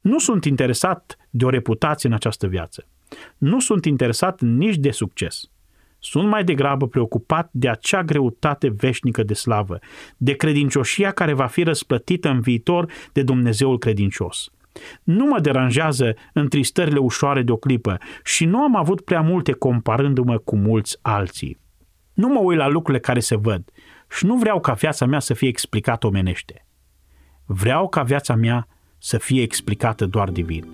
Nu sunt interesat de o reputație în această viață. Nu sunt interesat nici de succes. Sunt mai degrabă preocupat de acea greutate veșnică de slavă, de credincioșia care va fi răsplătită în viitor de Dumnezeul credincios. Nu mă deranjează întristările ușoare de o clipă și nu am avut prea multe comparându-mă cu mulți alții. Nu mă uit la lucrurile care se văd și nu vreau ca viața mea să fie explicată omenește. Vreau ca viața mea să fie explicată doar divin.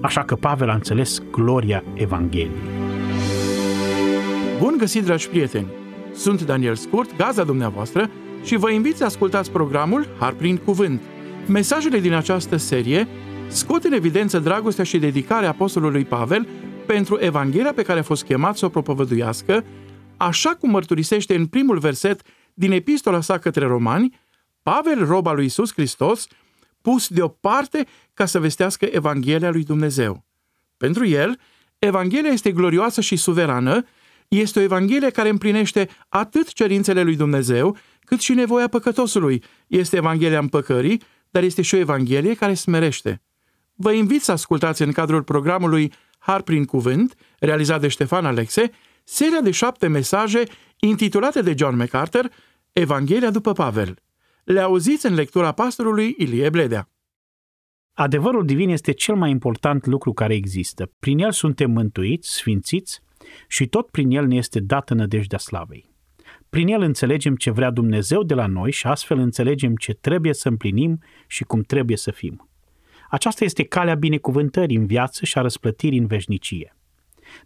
Așa că Pavel a înțeles gloria Evangheliei. Bun găsit, dragi prieteni! Sunt Daniel Scurt, gaza dumneavoastră, și vă invit să ascultați programul Har prin Cuvânt. Mesajele din această serie scot în evidență dragostea și dedicarea apostolului Pavel pentru Evanghelia pe care a fost chemat să o propovăduiască, așa cum mărturisește în primul verset din epistola sa către romani, Pavel, roba lui Isus Hristos, pus deoparte ca să vestească Evanghelia lui Dumnezeu. Pentru el, Evanghelia este glorioasă și suverană, este o Evanghelie care împlinește atât cerințele lui Dumnezeu, cât și nevoia păcătosului. Este Evanghelia împăcării, dar este și o Evanghelie care smerește. Vă invit să ascultați în cadrul programului Har prin Cuvânt, realizat de Ștefan Alexe, seria de șapte mesaje intitulate de John MacArthur Evanghelia după Pavel. Le auziți în lectura pastorului Ilie Bledea. Adevărul divin este cel mai important lucru care există. Prin el suntem mântuiți, sfințiți și tot prin el ne este dată nădejdea slavei. Prin el înțelegem ce vrea Dumnezeu de la noi și astfel înțelegem ce trebuie să împlinim și cum trebuie să fim. Aceasta este calea binecuvântării în viață și a răsplătirii în veșnicie.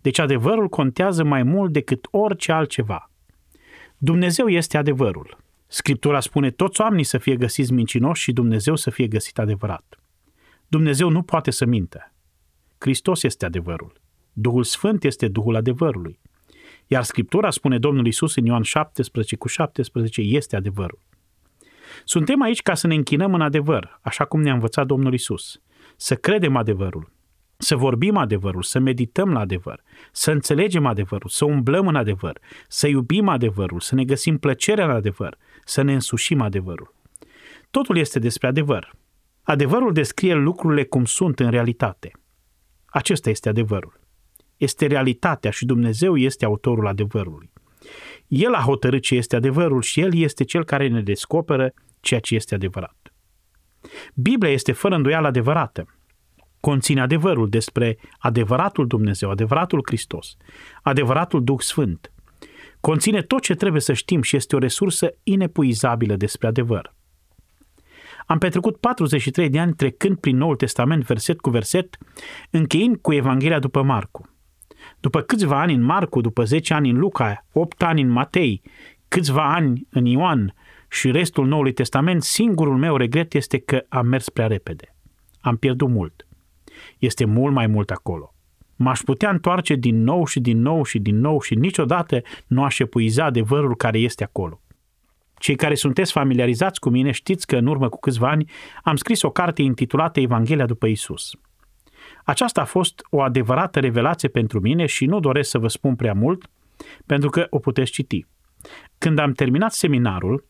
Deci adevărul contează mai mult decât orice altceva. Dumnezeu este adevărul. Scriptura spune toți oamenii să fie găsiți mincinoși și Dumnezeu să fie găsit adevărat. Dumnezeu nu poate să mintă. Hristos este adevărul. Duhul Sfânt este Duhul adevărului. Iar Scriptura spune Domnul Isus în Ioan 17 cu 17 este adevărul. Suntem aici ca să ne închinăm în adevăr, așa cum ne-a învățat Domnul Isus. Să credem adevărul, să vorbim adevărul, să medităm la adevăr, să înțelegem adevărul, să umblăm în adevăr, să iubim adevărul, să ne găsim plăcerea în adevăr, să ne însușim adevărul. Totul este despre adevăr. Adevărul descrie lucrurile cum sunt în realitate. Acesta este adevărul este realitatea și Dumnezeu este autorul adevărului. El a hotărât ce este adevărul și El este Cel care ne descoperă ceea ce este adevărat. Biblia este fără îndoială adevărată. Conține adevărul despre adevăratul Dumnezeu, adevăratul Hristos, adevăratul Duh Sfânt. Conține tot ce trebuie să știm și este o resursă inepuizabilă despre adevăr. Am petrecut 43 de ani trecând prin Noul Testament verset cu verset, încheind cu Evanghelia după Marcu. După câțiva ani în Marcu, după 10 ani în Luca, 8 ani în Matei, câțiva ani în Ioan și restul Noului Testament, singurul meu regret este că am mers prea repede. Am pierdut mult. Este mult mai mult acolo. M-aș putea întoarce din nou și din nou și din nou și niciodată nu aș epuiza adevărul care este acolo. Cei care sunteți familiarizați cu mine știți că în urmă cu câțiva ani am scris o carte intitulată Evanghelia după Isus. Aceasta a fost o adevărată revelație pentru mine și nu doresc să vă spun prea mult, pentru că o puteți citi. Când am terminat seminarul,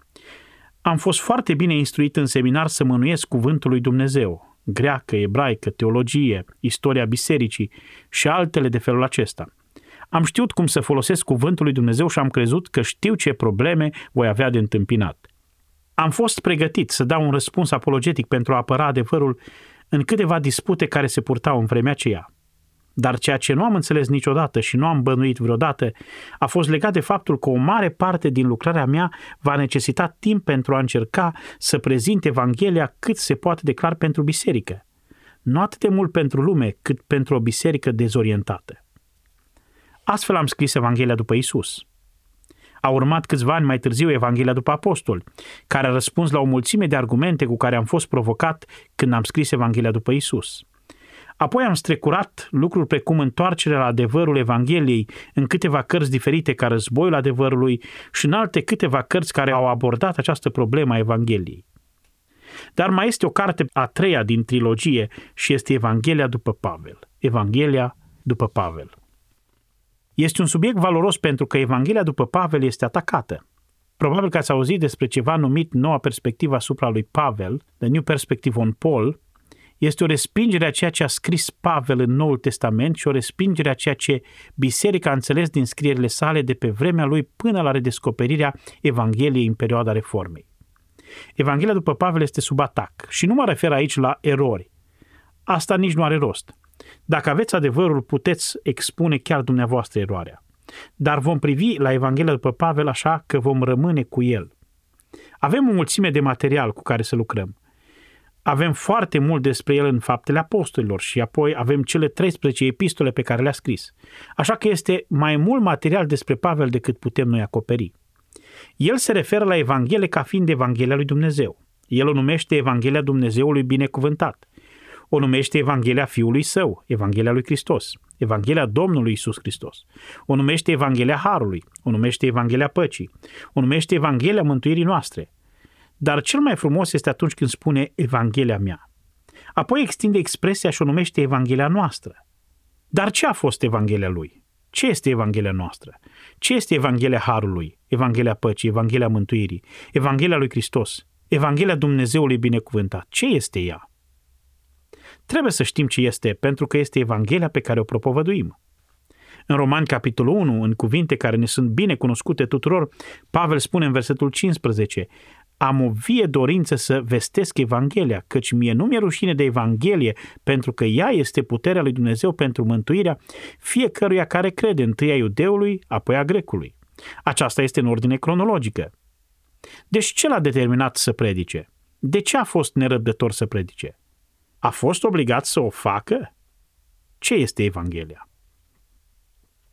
am fost foarte bine instruit în seminar să mânuiesc cuvântul lui Dumnezeu, greacă, ebraică, teologie, istoria bisericii și altele de felul acesta. Am știut cum să folosesc cuvântul lui Dumnezeu și am crezut că știu ce probleme voi avea de întâmpinat. Am fost pregătit să dau un răspuns apologetic pentru a apăra adevărul în câteva dispute care se purtau în vremea aceea. Dar ceea ce nu am înțeles niciodată și nu am bănuit vreodată a fost legat de faptul că o mare parte din lucrarea mea va necesita timp pentru a încerca să prezint Evanghelia cât se poate declar pentru biserică. Nu atât de mult pentru lume, cât pentru o biserică dezorientată. Astfel am scris Evanghelia după Isus. A urmat câțiva ani mai târziu Evanghelia după apostol, care a răspuns la o mulțime de argumente cu care am fost provocat când am scris Evanghelia după Isus. Apoi am strecurat lucruri precum întoarcerea la adevărul Evangheliei în câteva cărți diferite ca războiul adevărului și în alte câteva cărți care au abordat această problemă a Evangheliei. Dar mai este o carte a treia din trilogie și este Evanghelia după Pavel. Evanghelia după Pavel. Este un subiect valoros pentru că Evanghelia după Pavel este atacată. Probabil că ați auzit despre ceva numit noua perspectivă asupra lui Pavel, The New Perspective on Paul, Este o respingere a ceea ce a scris Pavel în Noul Testament și o respingere a ceea ce biserica a înțeles din scrierile sale de pe vremea lui până la redescoperirea Evangheliei în perioada Reformei. Evanghelia după Pavel este sub atac și nu mă refer aici la erori. Asta nici nu are rost. Dacă aveți adevărul, puteți expune chiar dumneavoastră eroarea. Dar vom privi la Evanghelia după Pavel așa că vom rămâne cu el. Avem o mulțime de material cu care să lucrăm. Avem foarte mult despre el în faptele apostolilor și apoi avem cele 13 epistole pe care le-a scris. Așa că este mai mult material despre Pavel decât putem noi acoperi. El se referă la Evanghelie ca fiind Evanghelia lui Dumnezeu. El o numește Evanghelia Dumnezeului binecuvântat. O numește Evanghelia Fiului Său, Evanghelia lui Hristos, Evanghelia Domnului Isus Hristos. O numește Evanghelia Harului, o numește Evanghelia Păcii, o numește Evanghelia Mântuirii noastre. Dar cel mai frumos este atunci când spune Evanghelia mea. Apoi extinde expresia și o numește Evanghelia noastră. Dar ce a fost Evanghelia lui? Ce este Evanghelia noastră? Ce este Evanghelia Harului, Evanghelia Păcii, Evanghelia Mântuirii, Evanghelia lui Hristos, Evanghelia Dumnezeului binecuvântat? Ce este ea? Trebuie să știm ce este, pentru că este Evanghelia pe care o propovăduim. În Roman, capitolul 1, în cuvinte care ne sunt bine cunoscute tuturor, Pavel spune în versetul 15, am o vie dorință să vestesc Evanghelia, căci mie nu mi-e rușine de Evanghelie, pentru că ea este puterea lui Dumnezeu pentru mântuirea fiecăruia care crede, întâi a iudeului, apoi a grecului. Aceasta este în ordine cronologică. Deci ce l-a determinat să predice? De ce a fost nerăbdător să predice? A fost obligat să o facă? Ce este Evanghelia?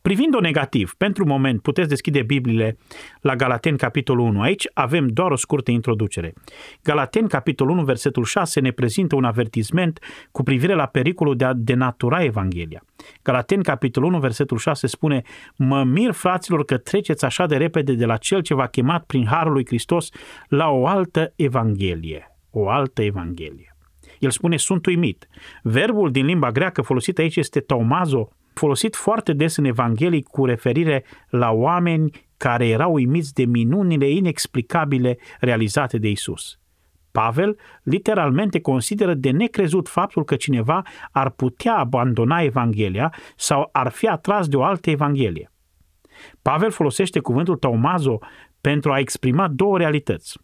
Privind-o negativ, pentru moment puteți deschide Bibliile la Galaten capitolul 1. Aici avem doar o scurtă introducere. Galaten capitolul 1, versetul 6 ne prezintă un avertisment cu privire la pericolul de a denatura Evanghelia. Galaten capitolul 1, versetul 6 spune Mă mir, fraților, că treceți așa de repede de la cel ce v-a chemat prin Harul lui Hristos la o altă Evanghelie. O altă Evanghelie. El spune, sunt uimit. Verbul din limba greacă folosit aici este taumazo, folosit foarte des în Evanghelii cu referire la oameni care erau uimiți de minunile inexplicabile realizate de Isus. Pavel literalmente consideră de necrezut faptul că cineva ar putea abandona Evanghelia sau ar fi atras de o altă Evanghelie. Pavel folosește cuvântul taumazo pentru a exprima două realități.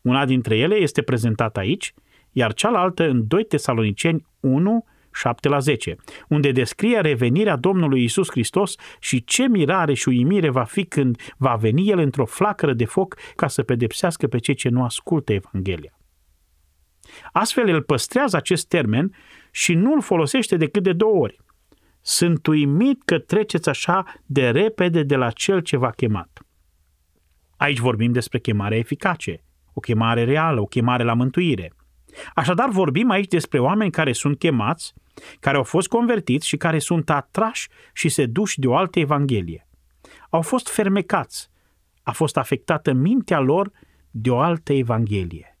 Una dintre ele este prezentată aici, iar cealaltă în 2 Tesaloniceni 1, 7 la 10, unde descrie revenirea Domnului Isus Hristos și ce mirare și uimire va fi când va veni El într-o flacără de foc ca să pedepsească pe cei ce nu ascultă Evanghelia. Astfel, el păstrează acest termen și nu îl folosește decât de două ori. Sunt uimit că treceți așa de repede de la cel ce v-a chemat. Aici vorbim despre chemare eficace, o chemare reală, o chemare la mântuire – Așadar, vorbim aici despre oameni care sunt chemați, care au fost convertiți și care sunt atrași și seduși de o altă evanghelie. Au fost fermecați, a fost afectată mintea lor de o altă evanghelie.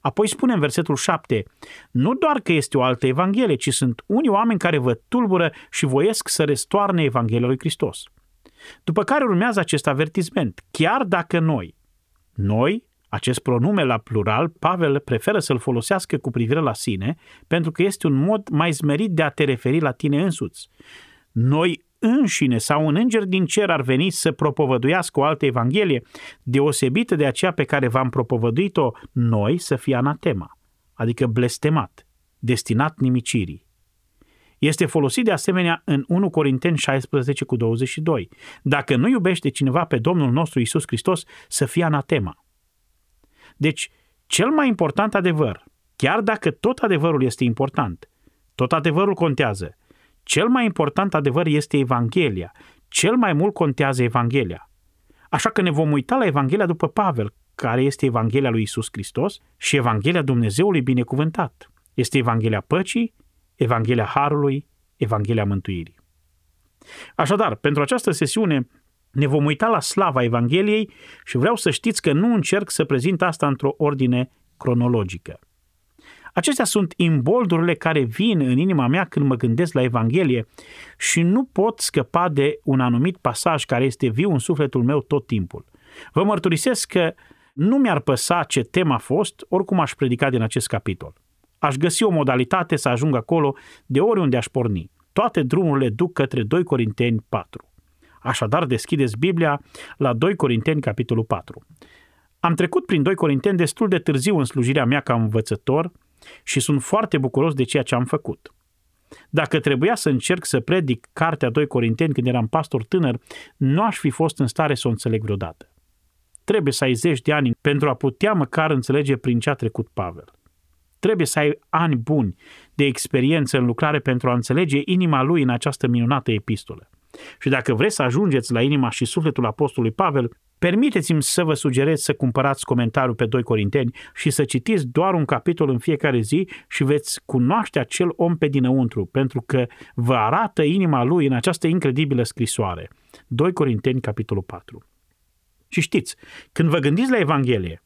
Apoi spune în versetul 7, nu doar că este o altă evanghelie, ci sunt unii oameni care vă tulbură și voiesc să restoarne Evanghelia lui Hristos. După care urmează acest avertisment, chiar dacă noi, noi, acest pronume la plural, Pavel preferă să-l folosească cu privire la sine, pentru că este un mod mai zmerit de a te referi la tine însuți. Noi înșine sau un înger din cer ar veni să propovăduiască o altă evanghelie, deosebită de aceea pe care v-am propovăduit-o noi să fie anatema, adică blestemat, destinat nimicirii. Este folosit de asemenea în 1 Corinteni 16 cu 22. Dacă nu iubește cineva pe Domnul nostru Isus Hristos, să fie anatema. Deci, cel mai important adevăr, chiar dacă tot adevărul este important, tot adevărul contează, cel mai important adevăr este Evanghelia, cel mai mult contează Evanghelia. Așa că ne vom uita la Evanghelia după Pavel, care este Evanghelia lui Isus Hristos și Evanghelia Dumnezeului binecuvântat. Este Evanghelia păcii, Evanghelia Harului, Evanghelia Mântuirii. Așadar, pentru această sesiune ne vom uita la slava Evangheliei și vreau să știți că nu încerc să prezint asta într-o ordine cronologică. Acestea sunt imboldurile care vin în inima mea când mă gândesc la Evanghelie și nu pot scăpa de un anumit pasaj care este viu în sufletul meu tot timpul. Vă mărturisesc că nu mi-ar păsa ce tema a fost, oricum aș predica din acest capitol. Aș găsi o modalitate să ajung acolo de oriunde aș porni. Toate drumurile duc către 2 Corinteni 4. Așadar, deschideți Biblia la 2 Corinteni, capitolul 4. Am trecut prin 2 Corinteni destul de târziu în slujirea mea ca învățător și sunt foarte bucuros de ceea ce am făcut. Dacă trebuia să încerc să predic cartea 2 Corinteni când eram pastor tânăr, nu aș fi fost în stare să o înțeleg vreodată. Trebuie să ai zeci de ani pentru a putea măcar înțelege prin ce a trecut Pavel. Trebuie să ai ani buni de experiență în lucrare pentru a înțelege inima lui în această minunată epistolă. Și dacă vreți să ajungeți la inima și sufletul apostolului Pavel, permiteți-mi să vă sugerez să cumpărați comentariul pe 2 Corinteni și să citiți doar un capitol în fiecare zi și veți cunoaște acel om pe dinăuntru, pentru că vă arată inima lui în această incredibilă scrisoare. 2 Corinteni, capitolul 4. Și știți, când vă gândiți la Evanghelie,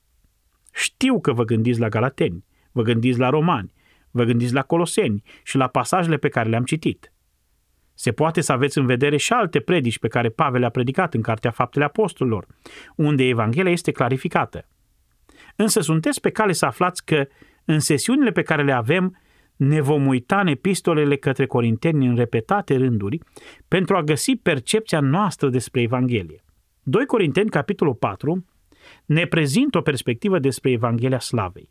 știu că vă gândiți la Galateni, vă gândiți la Romani, vă gândiți la Coloseni și la pasajele pe care le-am citit – se poate să aveți în vedere și alte predici pe care Pavel le-a predicat în Cartea Faptele Apostolilor, unde Evanghelia este clarificată. Însă sunteți pe cale să aflați că în sesiunile pe care le avem ne vom uita în epistolele către corinteni în repetate rânduri pentru a găsi percepția noastră despre Evanghelie. 2 Corinteni, capitolul 4, ne prezintă o perspectivă despre Evanghelia Slavei.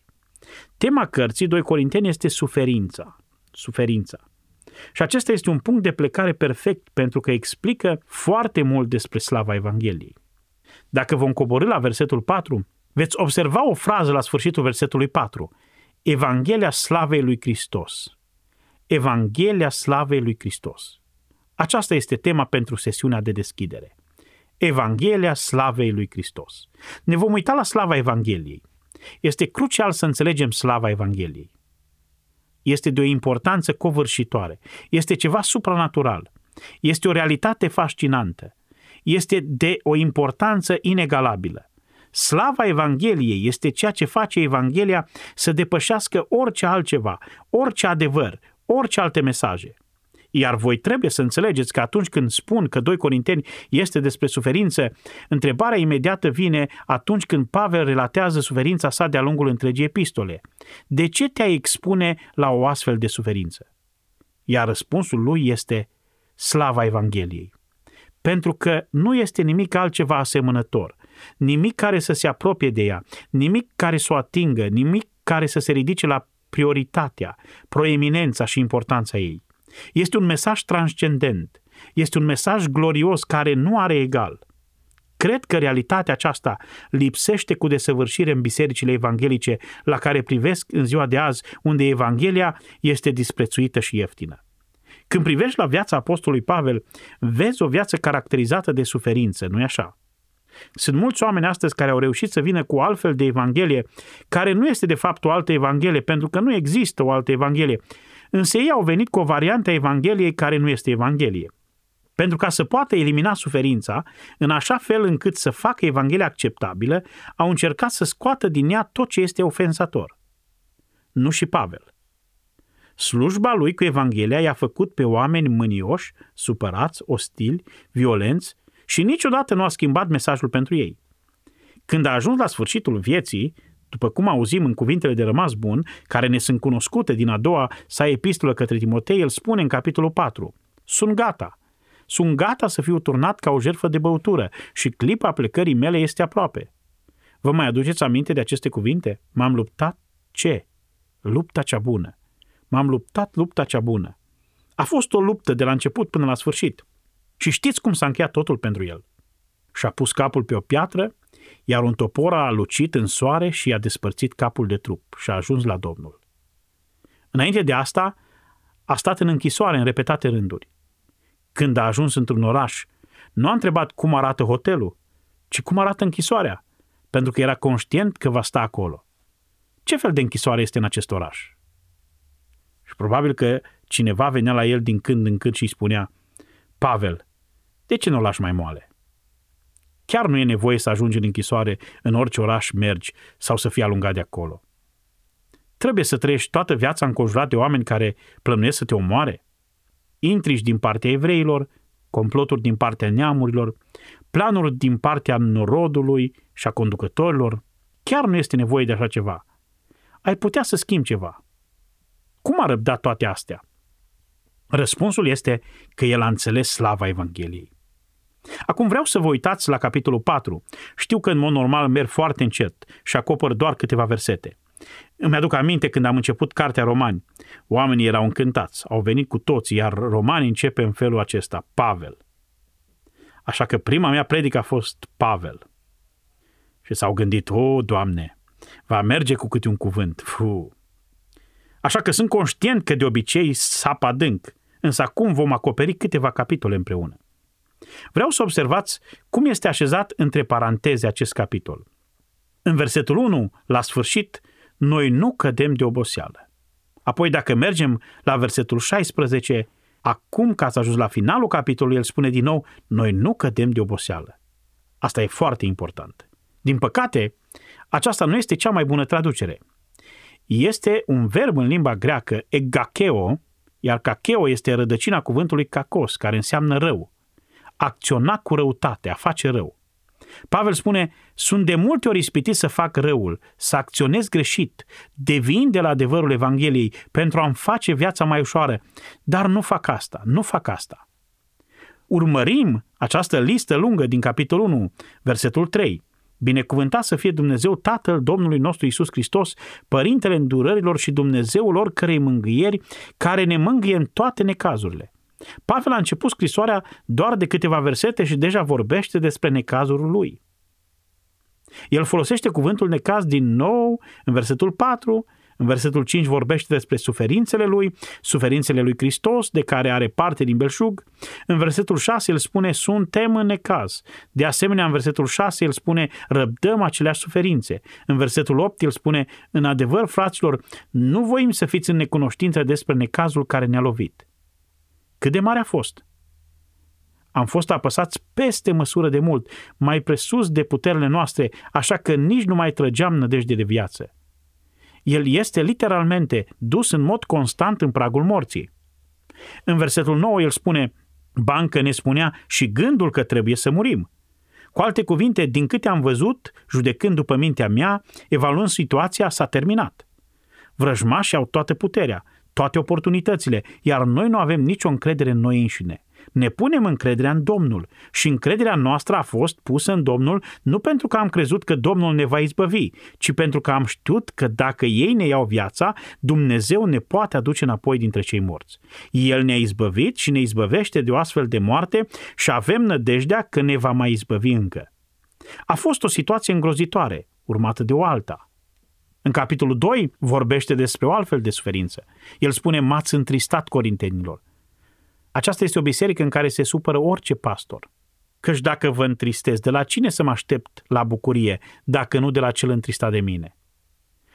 Tema cărții 2 Corinteni este suferința. Suferința. Și acesta este un punct de plecare perfect pentru că explică foarte mult despre slava Evangheliei. Dacă vom coborâ la versetul 4, veți observa o frază la sfârșitul versetului 4. Evanghelia slavei lui Hristos. Evanghelia slavei lui Hristos. Aceasta este tema pentru sesiunea de deschidere. Evanghelia slavei lui Hristos. Ne vom uita la slava Evangheliei. Este crucial să înțelegem slava Evangheliei este de o importanță covârșitoare. Este ceva supranatural. Este o realitate fascinantă. Este de o importanță inegalabilă. Slava Evangheliei este ceea ce face Evanghelia să depășească orice altceva, orice adevăr, orice alte mesaje. Iar voi trebuie să înțelegeți că atunci când spun că 2 Corinteni este despre suferință, întrebarea imediată vine atunci când Pavel relatează suferința sa de-a lungul întregii epistole. De ce te-ai expune la o astfel de suferință? Iar răspunsul lui este slava Evangheliei. Pentru că nu este nimic altceva asemănător, nimic care să se apropie de ea, nimic care să o atingă, nimic care să se ridice la prioritatea, proeminența și importanța ei. Este un mesaj transcendent. Este un mesaj glorios care nu are egal. Cred că realitatea aceasta lipsește cu desăvârșire în bisericile evanghelice la care privesc în ziua de azi, unde Evanghelia este disprețuită și ieftină. Când privești la viața apostolului Pavel, vezi o viață caracterizată de suferință, nu-i așa? Sunt mulți oameni astăzi care au reușit să vină cu altfel de Evanghelie, care nu este de fapt o altă Evanghelie, pentru că nu există o altă Evanghelie, Însă ei au venit cu o variantă a Evangheliei care nu este Evanghelie. Pentru ca să poată elimina suferința, în așa fel încât să facă Evanghelia acceptabilă, au încercat să scoată din ea tot ce este ofensator. Nu și Pavel. Slujba lui cu Evanghelia i-a făcut pe oameni mânioși, supărați, ostili, violenți și niciodată nu a schimbat mesajul pentru ei. Când a ajuns la sfârșitul vieții, după cum auzim în cuvintele de rămas bun, care ne sunt cunoscute din a doua sa epistolă către Timotei, el spune în capitolul 4, Sunt gata, sunt gata să fiu turnat ca o jertfă de băutură și clipa plecării mele este aproape. Vă mai aduceți aminte de aceste cuvinte? M-am luptat ce? Lupta cea bună. M-am luptat lupta cea bună. A fost o luptă de la început până la sfârșit. Și știți cum s-a încheiat totul pentru el. Și-a pus capul pe o piatră iar un topor a lucit în soare și i-a despărțit capul de trup și a ajuns la Domnul. Înainte de asta, a stat în închisoare în repetate rânduri. Când a ajuns într-un oraș, nu a întrebat cum arată hotelul, ci cum arată închisoarea, pentru că era conștient că va sta acolo. Ce fel de închisoare este în acest oraș? Și probabil că cineva venea la el din când în când și îi spunea, Pavel, de ce nu o lași mai moale? Chiar nu e nevoie să ajungi în închisoare în orice oraș mergi sau să fii alungat de acolo. Trebuie să trăiești toată viața înconjurat de oameni care plănuiesc să te omoare? Intriși din partea evreilor, comploturi din partea neamurilor, planuri din partea norodului și a conducătorilor. Chiar nu este nevoie de așa ceva. Ai putea să schimbi ceva. Cum a răbdat toate astea? Răspunsul este că el a înțeles slava Evangheliei. Acum vreau să vă uitați la capitolul 4. Știu că în mod normal merg foarte încet și acopăr doar câteva versete. Îmi aduc aminte când am început cartea Romani. Oamenii erau încântați, au venit cu toții, iar Romani începe în felul acesta, Pavel. Așa că prima mea predică a fost Pavel. Și s-au gândit, o, Doamne, va merge cu câte un cuvânt. Fu. Așa că sunt conștient că de obicei sapă adânc, însă acum vom acoperi câteva capitole împreună. Vreau să observați cum este așezat între paranteze acest capitol. În versetul 1, la sfârșit, noi nu cădem de oboseală. Apoi, dacă mergem la versetul 16, acum că ați ajuns la finalul capitolului, el spune din nou, noi nu cădem de oboseală. Asta e foarte important. Din păcate, aceasta nu este cea mai bună traducere. Este un verb în limba greacă, egakeo, iar kakeo este rădăcina cuvântului kakos, care înseamnă rău. Acționa cu răutate, a face rău. Pavel spune, sunt de multe ori ispitit să fac răul, să acționez greșit, devin de la adevărul Evangheliei pentru a-mi face viața mai ușoară, dar nu fac asta, nu fac asta. Urmărim această listă lungă din capitolul 1, versetul 3. Binecuvântat să fie Dumnezeu Tatăl Domnului nostru Isus Hristos, Părintele îndurărilor și Dumnezeul oricărei mângâieri, care ne mângâie în toate necazurile. Pavel a început scrisoarea doar de câteva versete și deja vorbește despre necazul lui. El folosește cuvântul necaz din nou în versetul 4, în versetul 5 vorbește despre suferințele lui, suferințele lui Hristos, de care are parte din belșug. În versetul 6 el spune, suntem în necaz. De asemenea, în versetul 6 el spune, răbdăm aceleași suferințe. În versetul 8 el spune, în adevăr, fraților, nu voim să fiți în necunoștință despre necazul care ne-a lovit. Cât de mare a fost? Am fost apăsați peste măsură de mult, mai presus de puterile noastre, așa că nici nu mai trăgeam nădejde de viață. El este literalmente dus în mod constant în pragul morții. În versetul 9 el spune, bancă ne spunea și gândul că trebuie să murim. Cu alte cuvinte, din câte am văzut, judecând după mintea mea, evaluând situația, s-a terminat. Vrăjmașii au toată puterea, toate oportunitățile, iar noi nu avem nicio încredere în noi înșine. Ne punem încrederea în Domnul și încrederea noastră a fost pusă în Domnul nu pentru că am crezut că Domnul ne va izbăvi, ci pentru că am știut că dacă ei ne iau viața, Dumnezeu ne poate aduce înapoi dintre cei morți. El ne-a izbăvit și ne izbăvește de o astfel de moarte și avem nădejdea că ne va mai izbăvi încă. A fost o situație îngrozitoare, urmată de o alta. În capitolul 2 vorbește despre o altfel de suferință. El spune, m-ați întristat corintenilor. Aceasta este o biserică în care se supără orice pastor. Căci dacă vă întristez, de la cine să mă aștept la bucurie, dacă nu de la cel întristat de mine?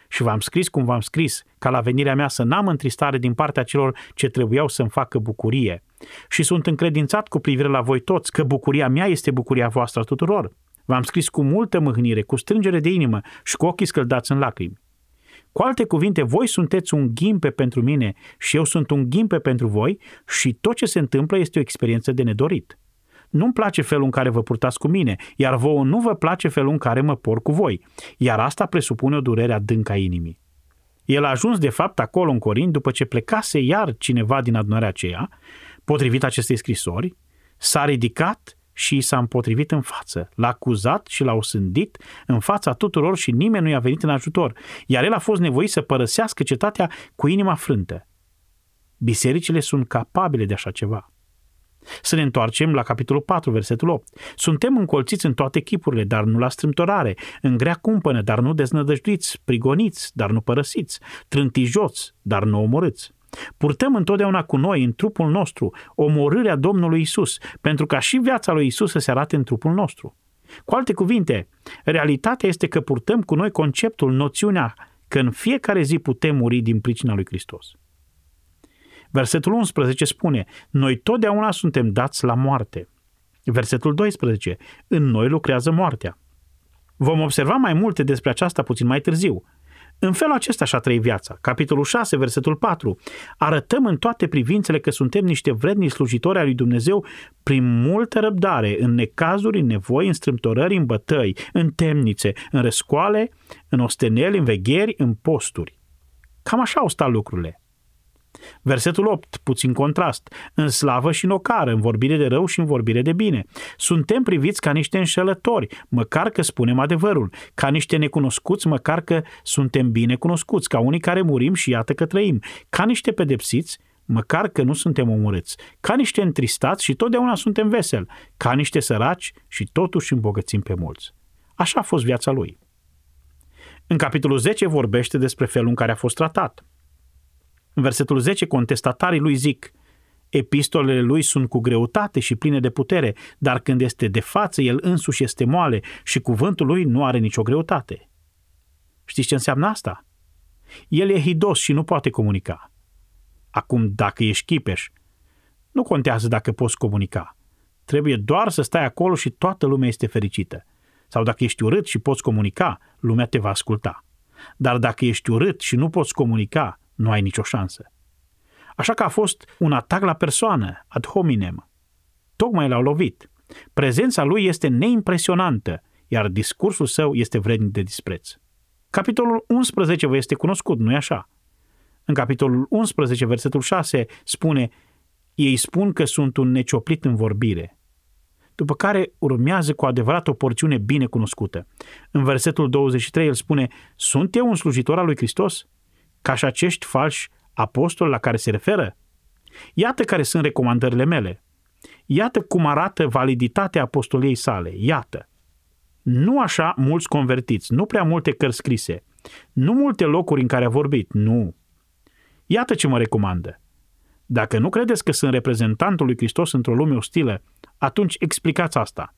Și v-am scris cum v-am scris, ca la venirea mea să n-am întristare din partea celor ce trebuiau să-mi facă bucurie. Și sunt încredințat cu privire la voi toți că bucuria mea este bucuria voastră tuturor. V-am scris cu multă mâhnire, cu strângere de inimă și cu ochii scăldați în lacrimi. Cu alte cuvinte, voi sunteți un ghimpe pentru mine și eu sunt un ghimpe pentru voi și tot ce se întâmplă este o experiență de nedorit. Nu-mi place felul în care vă purtați cu mine, iar vouă nu vă place felul în care mă por cu voi, iar asta presupune o durere adâncă a inimii. El a ajuns de fapt acolo în Corint după ce plecase iar cineva din adunarea aceea, potrivit acestei scrisori, s-a ridicat și i s-a împotrivit în față. L-a acuzat și l-a osândit în fața tuturor și nimeni nu i-a venit în ajutor, iar el a fost nevoit să părăsească cetatea cu inima frântă. Bisericile sunt capabile de așa ceva. Să ne întoarcem la capitolul 4, versetul 8. Suntem încolțiți în toate chipurile, dar nu la strâmtorare, în grea cumpănă, dar nu deznădăjduiți, prigoniți, dar nu părăsiți, trântijoți, dar nu omorâți. Purtăm întotdeauna cu noi, în trupul nostru, omorârea Domnului Isus, pentru ca și viața lui Isus să se arate în trupul nostru. Cu alte cuvinte, realitatea este că purtăm cu noi conceptul, noțiunea că în fiecare zi putem muri din pricina lui Hristos. Versetul 11 spune, noi totdeauna suntem dați la moarte. Versetul 12, în noi lucrează moartea. Vom observa mai multe despre aceasta puțin mai târziu, în felul acesta și-a trăit viața. Capitolul 6, versetul 4. Arătăm în toate privințele că suntem niște vredni slujitori al lui Dumnezeu prin multă răbdare, în necazuri, în nevoi, în strâmtorări, în bătăi, în temnițe, în răscoale, în osteneli, în vegheri, în posturi. Cam așa au stat lucrurile. Versetul 8, puțin contrast, în slavă și în ocară, în vorbire de rău și în vorbire de bine. Suntem priviți ca niște înșelători, măcar că spunem adevărul, ca niște necunoscuți, măcar că suntem bine cunoscuți, ca unii care murim și iată că trăim, ca niște pedepsiți, măcar că nu suntem omorâți, ca niște întristați și totdeauna suntem veseli, ca niște săraci și totuși îmbogățim pe mulți. Așa a fost viața lui. În capitolul 10 vorbește despre felul în care a fost tratat. În versetul 10, contestatarii lui zic, epistolele lui sunt cu greutate și pline de putere, dar când este de față, el însuși este moale și cuvântul lui nu are nicio greutate. Știți ce înseamnă asta? El e hidos și nu poate comunica. Acum, dacă ești chipeș, nu contează dacă poți comunica. Trebuie doar să stai acolo și toată lumea este fericită. Sau dacă ești urât și poți comunica, lumea te va asculta. Dar dacă ești urât și nu poți comunica, nu ai nicio șansă. Așa că a fost un atac la persoană, ad hominem. Tocmai l-au lovit. Prezența lui este neimpresionantă, iar discursul său este vrednic de dispreț. Capitolul 11 vă este cunoscut, nu-i așa? În capitolul 11, versetul 6, spune Ei spun că sunt un necioplit în vorbire. După care urmează cu adevărat o porțiune bine cunoscută. În versetul 23 el spune Sunt eu un slujitor al lui Hristos? Ca și acești falși apostoli la care se referă? Iată care sunt recomandările mele. Iată cum arată validitatea apostoliei sale. Iată. Nu așa mulți convertiți, nu prea multe cărți scrise, nu multe locuri în care a vorbit, nu. Iată ce mă recomandă. Dacă nu credeți că sunt reprezentantul lui Hristos într-o lume ostilă, atunci explicați asta.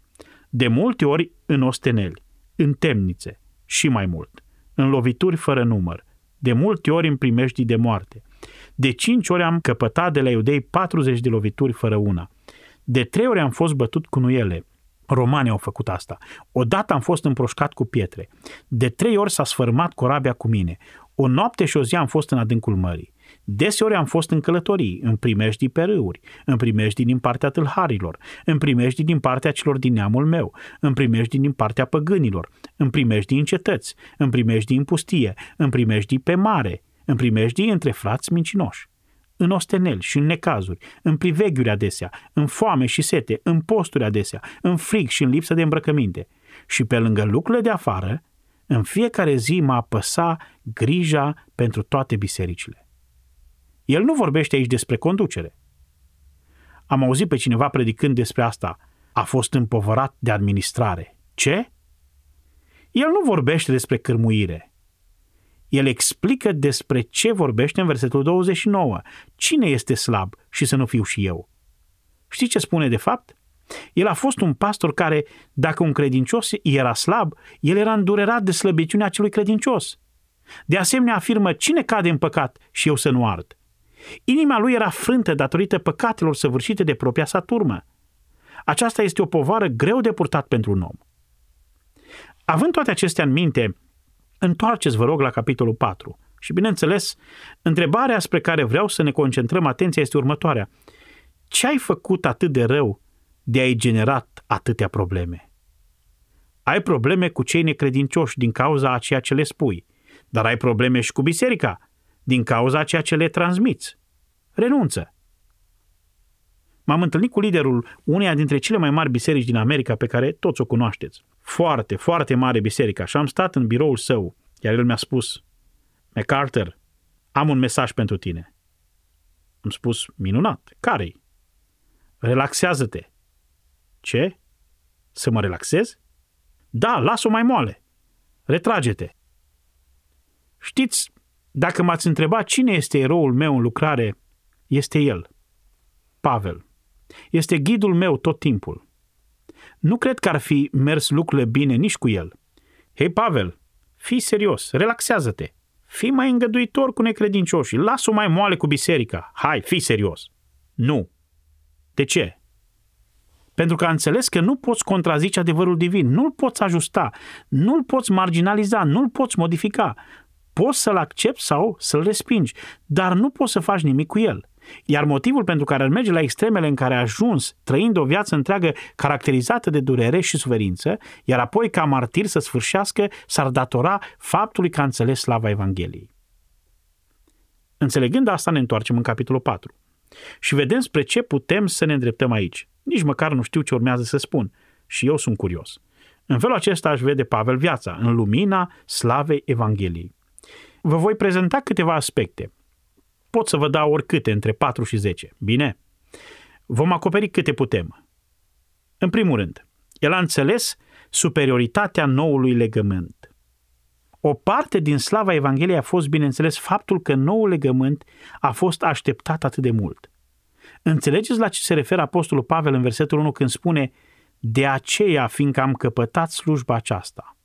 De multe ori în osteneli, în temnițe și mai mult, în lovituri fără număr, de multe ori în primești de moarte. De cinci ori am căpătat de la iudei 40 de lovituri fără una. De trei ori am fost bătut cu nuiele. Romanii au făcut asta. Odată am fost împroșcat cu pietre. De trei ori s-a sfărmat corabia cu mine. O noapte și o zi am fost în adâncul mării. Deseori am fost în călătorii, în primești pe râuri, în primești din partea tâlharilor, în primești din partea celor din neamul meu, în primești din partea păgânilor, în primești din cetăți, în primești din pustie, în primești pe mare, în primești între frați mincinoși în ostenel și în necazuri, în priveghiuri adesea, în foame și sete, în posturi adesea, în frig și în lipsă de îmbrăcăminte. Și pe lângă lucrurile de afară, în fiecare zi mă apăsa grija pentru toate bisericile. El nu vorbește aici despre conducere. Am auzit pe cineva predicând despre asta. A fost împovărat de administrare. Ce? El nu vorbește despre cârmuire. El explică despre ce vorbește în versetul 29. Cine este slab și să nu fiu și eu? Știți ce spune de fapt? El a fost un pastor care, dacă un credincios era slab, el era îndurerat de slăbiciunea acelui credincios. De asemenea afirmă, cine cade în păcat și eu să nu ard? Inima lui era frântă datorită păcatelor săvârșite de propria sa turmă. Aceasta este o povară greu de purtat pentru un om. Având toate acestea în minte, întoarceți, vă rog, la capitolul 4. Și, bineînțeles, întrebarea spre care vreau să ne concentrăm atenția este următoarea. Ce ai făcut atât de rău de a-i generat atâtea probleme? Ai probleme cu cei necredincioși din cauza a ceea ce le spui, dar ai probleme și cu biserica din cauza a ceea ce le transmiți. Renunță. M-am întâlnit cu liderul uneia dintre cele mai mari biserici din America pe care toți o cunoașteți. Foarte, foarte mare biserică și am stat în biroul său, iar el mi-a spus, MacArthur, am un mesaj pentru tine. Am spus, minunat, care-i? Relaxează-te. Ce? Să mă relaxez? Da, las-o mai moale. Retrage-te. Știți, dacă m-ați întrebat cine este eroul meu în lucrare, este el, Pavel. Este ghidul meu tot timpul. Nu cred că ar fi mers lucrurile bine nici cu el. Hei, Pavel, fii serios, relaxează-te. Fii mai îngăduitor cu necredincioșii, lasă-o mai moale cu biserica. Hai, fii serios. Nu. De ce? Pentru că a înțeles că nu poți contrazice adevărul divin, nu-l poți ajusta, nu-l poți marginaliza, nu-l poți modifica. Poți să-l accepti sau să-l respingi, dar nu poți să faci nimic cu el. Iar motivul pentru care ar merge la extremele în care a ajuns, trăind o viață întreagă caracterizată de durere și suferință, iar apoi ca martir să sfârșească, s-ar datora faptului că a înțeles slava Evangheliei. Înțelegând asta, ne întoarcem în capitolul 4. Și vedem spre ce putem să ne îndreptăm aici. Nici măcar nu știu ce urmează să spun. Și eu sunt curios. În felul acesta aș vede Pavel viața, în lumina slavei Evangheliei. Vă voi prezenta câteva aspecte. Pot să vă dau oricâte, între 4 și 10. Bine? Vom acoperi câte putem. În primul rând, el a înțeles superioritatea noului legământ. O parte din slava Evangheliei a fost, bineînțeles, faptul că noul legământ a fost așteptat atât de mult. Înțelegeți la ce se referă Apostolul Pavel în versetul 1 când spune De aceea, fiindcă am căpătat slujba aceasta.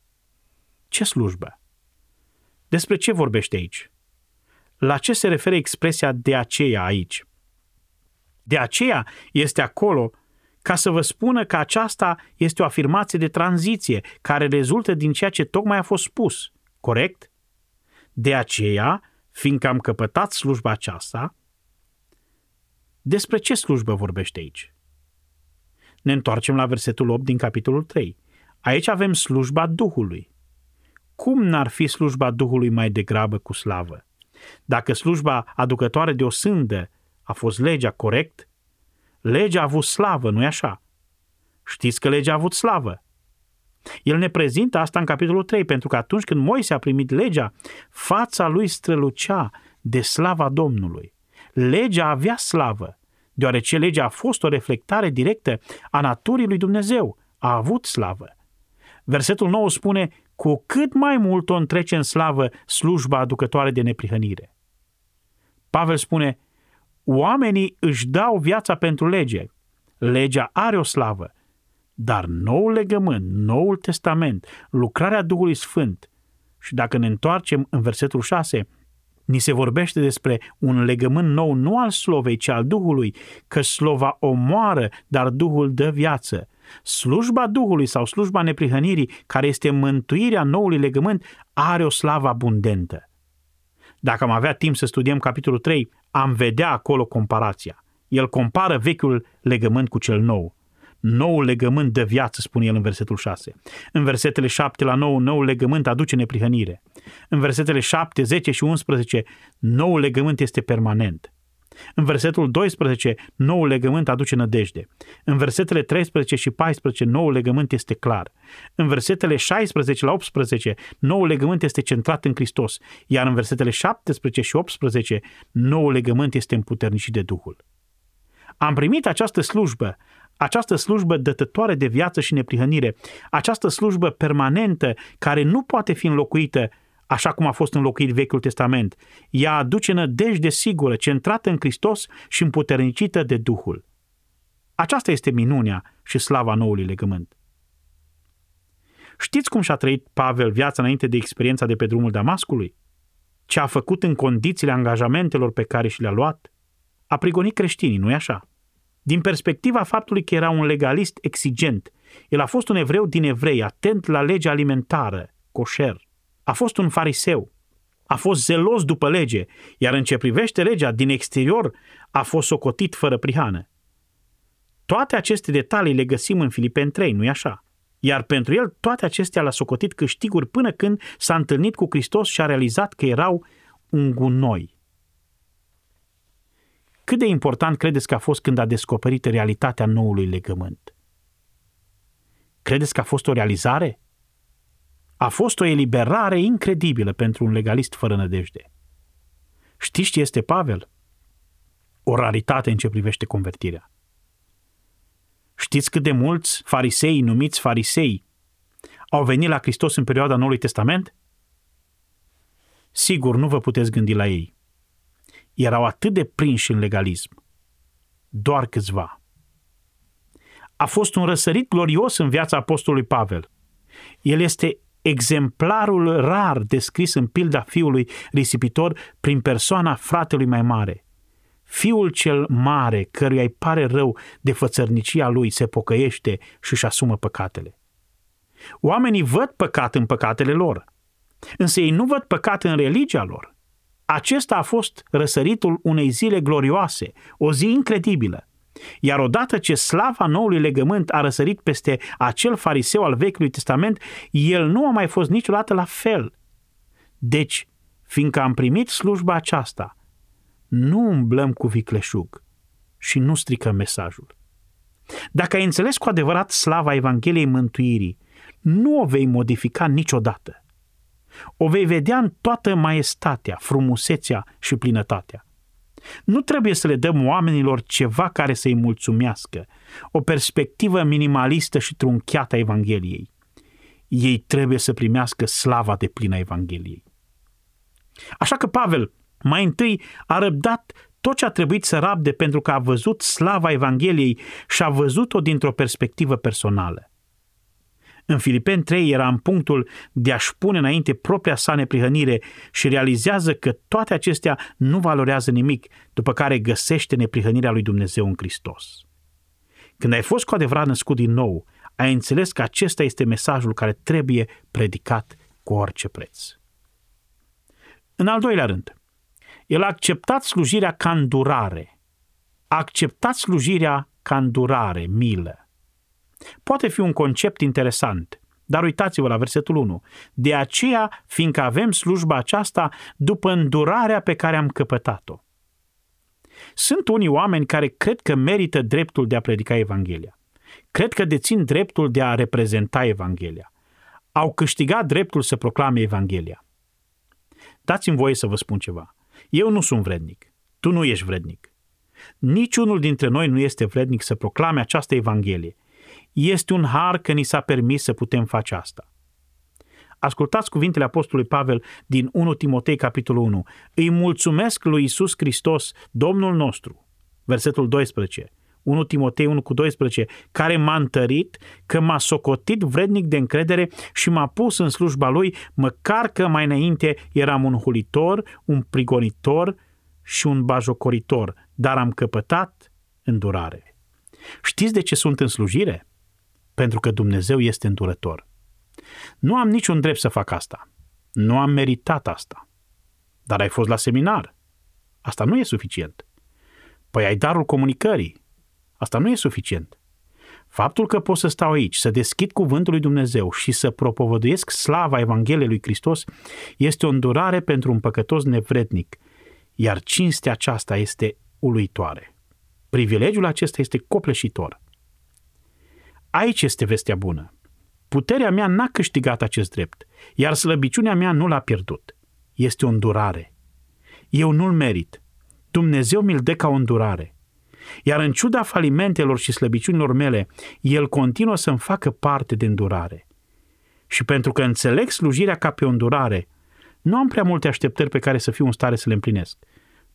Ce slujbă? Despre ce vorbește aici? La ce se referă expresia de aceea aici? De aceea este acolo ca să vă spună că aceasta este o afirmație de tranziție care rezultă din ceea ce tocmai a fost spus. Corect? De aceea, fiindcă am căpătat slujba aceasta, despre ce slujbă vorbește aici? Ne întoarcem la versetul 8 din capitolul 3. Aici avem slujba Duhului. Cum n-ar fi slujba Duhului mai degrabă cu slavă? Dacă slujba aducătoare de o sândă a fost legea corect, legea a avut slavă, nu-i așa? Știți că legea a avut slavă. El ne prezintă asta în capitolul 3, pentru că atunci când Moise a primit legea, fața lui strălucea de slava Domnului. Legea avea slavă, deoarece legea a fost o reflectare directă a naturii lui Dumnezeu, a avut slavă. Versetul 9 spune, cu cât mai mult o întrece în slavă slujba aducătoare de neprihănire. Pavel spune, oamenii își dau viața pentru lege. Legea are o slavă, dar noul legământ, noul testament, lucrarea Duhului Sfânt, și dacă ne întoarcem în versetul 6, ni se vorbește despre un legământ nou, nu al slovei, ci al Duhului, că slova omoară, dar Duhul dă viață. Slujba Duhului sau slujba neprihănirii, care este mântuirea noului legământ, are o slavă abundentă. Dacă am avea timp să studiem capitolul 3, am vedea acolo comparația. El compară vechiul legământ cu cel nou. Noul legământ de viață, spune el în versetul 6. În versetele 7 la 9, noul legământ aduce neprihănire. În versetele 7, 10 și 11, noul legământ este permanent. În versetul 12, noul legământ aduce nădejde. În versetele 13 și 14, noul legământ este clar. În versetele 16 la 18, noul legământ este centrat în Hristos, iar în versetele 17 și 18, noul legământ este împuternicit de Duhul. Am primit această slujbă, această slujbă dătătoare de viață și neprihănire, această slujbă permanentă care nu poate fi înlocuită așa cum a fost înlocuit Vechiul Testament. Ea aduce nădejde sigură, centrată în Hristos și împuternicită de Duhul. Aceasta este minunea și slava noului legământ. Știți cum și-a trăit Pavel viața înainte de experiența de pe drumul Damascului? Ce a făcut în condițiile angajamentelor pe care și le-a luat? A prigonit creștinii, nu-i așa? Din perspectiva faptului că era un legalist exigent, el a fost un evreu din evrei, atent la legea alimentară, coșer. A fost un fariseu, a fost zelos după lege, iar în ce privește legea din exterior a fost socotit fără prihană. Toate aceste detalii le găsim în Filipeni 3, nu-i așa? Iar pentru el toate acestea l-a socotit câștiguri până când s-a întâlnit cu Hristos și a realizat că erau un gunoi. Cât de important credeți că a fost când a descoperit realitatea noului legământ? Credeți că a fost o realizare? A fost o eliberare incredibilă pentru un legalist fără nădejde. Știți ce este Pavel? O raritate în ce privește convertirea. Știți cât de mulți farisei, numiți farisei, au venit la Hristos în perioada Noului Testament? Sigur, nu vă puteți gândi la ei. Erau atât de prinși în legalism. Doar câțiva. A fost un răsărit glorios în viața apostolului Pavel. El este exemplarul rar descris în pilda fiului risipitor prin persoana fratelui mai mare. Fiul cel mare, căruia îi pare rău de fățărnicia lui, se pocăiește și își asumă păcatele. Oamenii văd păcat în păcatele lor, însă ei nu văd păcat în religia lor. Acesta a fost răsăritul unei zile glorioase, o zi incredibilă. Iar odată ce slava noului legământ a răsărit peste acel fariseu al Vechiului Testament, el nu a mai fost niciodată la fel. Deci, fiindcă am primit slujba aceasta, nu umblăm cu vicleșug și nu stricăm mesajul. Dacă ai înțeles cu adevărat slava Evangheliei Mântuirii, nu o vei modifica niciodată. O vei vedea în toată maestatea, frumusețea și plinătatea. Nu trebuie să le dăm oamenilor ceva care să-i mulțumească, o perspectivă minimalistă și trunchiată a Evangheliei. Ei trebuie să primească slava de plină a Evangheliei. Așa că Pavel mai întâi a răbdat tot ce a trebuit să rabde pentru că a văzut slava Evangheliei și a văzut-o dintr-o perspectivă personală. În Filipeni 3 era în punctul de a-și pune înainte propria sa neprihănire și realizează că toate acestea nu valorează nimic, după care găsește neprihănirea lui Dumnezeu în Hristos. Când ai fost cu adevărat născut din nou, ai înțeles că acesta este mesajul care trebuie predicat cu orice preț. În al doilea rând, el a acceptat slujirea ca îndurare. A acceptat slujirea ca îndurare, milă. Poate fi un concept interesant, dar uitați-vă la versetul 1. De aceea, fiindcă avem slujba aceasta după îndurarea pe care am căpătat-o. Sunt unii oameni care cred că merită dreptul de a predica Evanghelia. Cred că dețin dreptul de a reprezenta Evanghelia. Au câștigat dreptul să proclame Evanghelia. Dați-mi voie să vă spun ceva. Eu nu sunt vrednic. Tu nu ești vrednic. Niciunul dintre noi nu este vrednic să proclame această Evanghelie. Este un har că ni s-a permis să putem face asta. Ascultați cuvintele Apostolului Pavel din 1 Timotei, capitolul 1. Îi mulțumesc lui Isus Hristos, Domnul nostru. Versetul 12. 1 Timotei 1 cu 12, care m-a întărit, că m-a socotit vrednic de încredere și m-a pus în slujba lui, măcar că mai înainte eram un hulitor, un prigonitor și un bajocoritor, dar am căpătat îndurare. Știți de ce sunt în slujire? Pentru că Dumnezeu este îndurător. Nu am niciun drept să fac asta. Nu am meritat asta. Dar ai fost la seminar. Asta nu e suficient. Păi ai darul comunicării. Asta nu e suficient. Faptul că pot să stau aici, să deschid cuvântul lui Dumnezeu și să propovăduiesc slava Evangheliei lui Hristos este o îndurare pentru un păcătos nevrednic, iar cinstea aceasta este uluitoare. Privilegiul acesta este copleșitor. Aici este vestea bună. Puterea mea n-a câștigat acest drept, iar slăbiciunea mea nu l-a pierdut. Este o îndurare. Eu nu-l merit. Dumnezeu mi-l dă ca o îndurare. Iar în ciuda falimentelor și slăbiciunilor mele, El continuă să-mi facă parte de îndurare. Și pentru că înțeleg slujirea ca pe o îndurare, nu am prea multe așteptări pe care să fiu în stare să le împlinesc.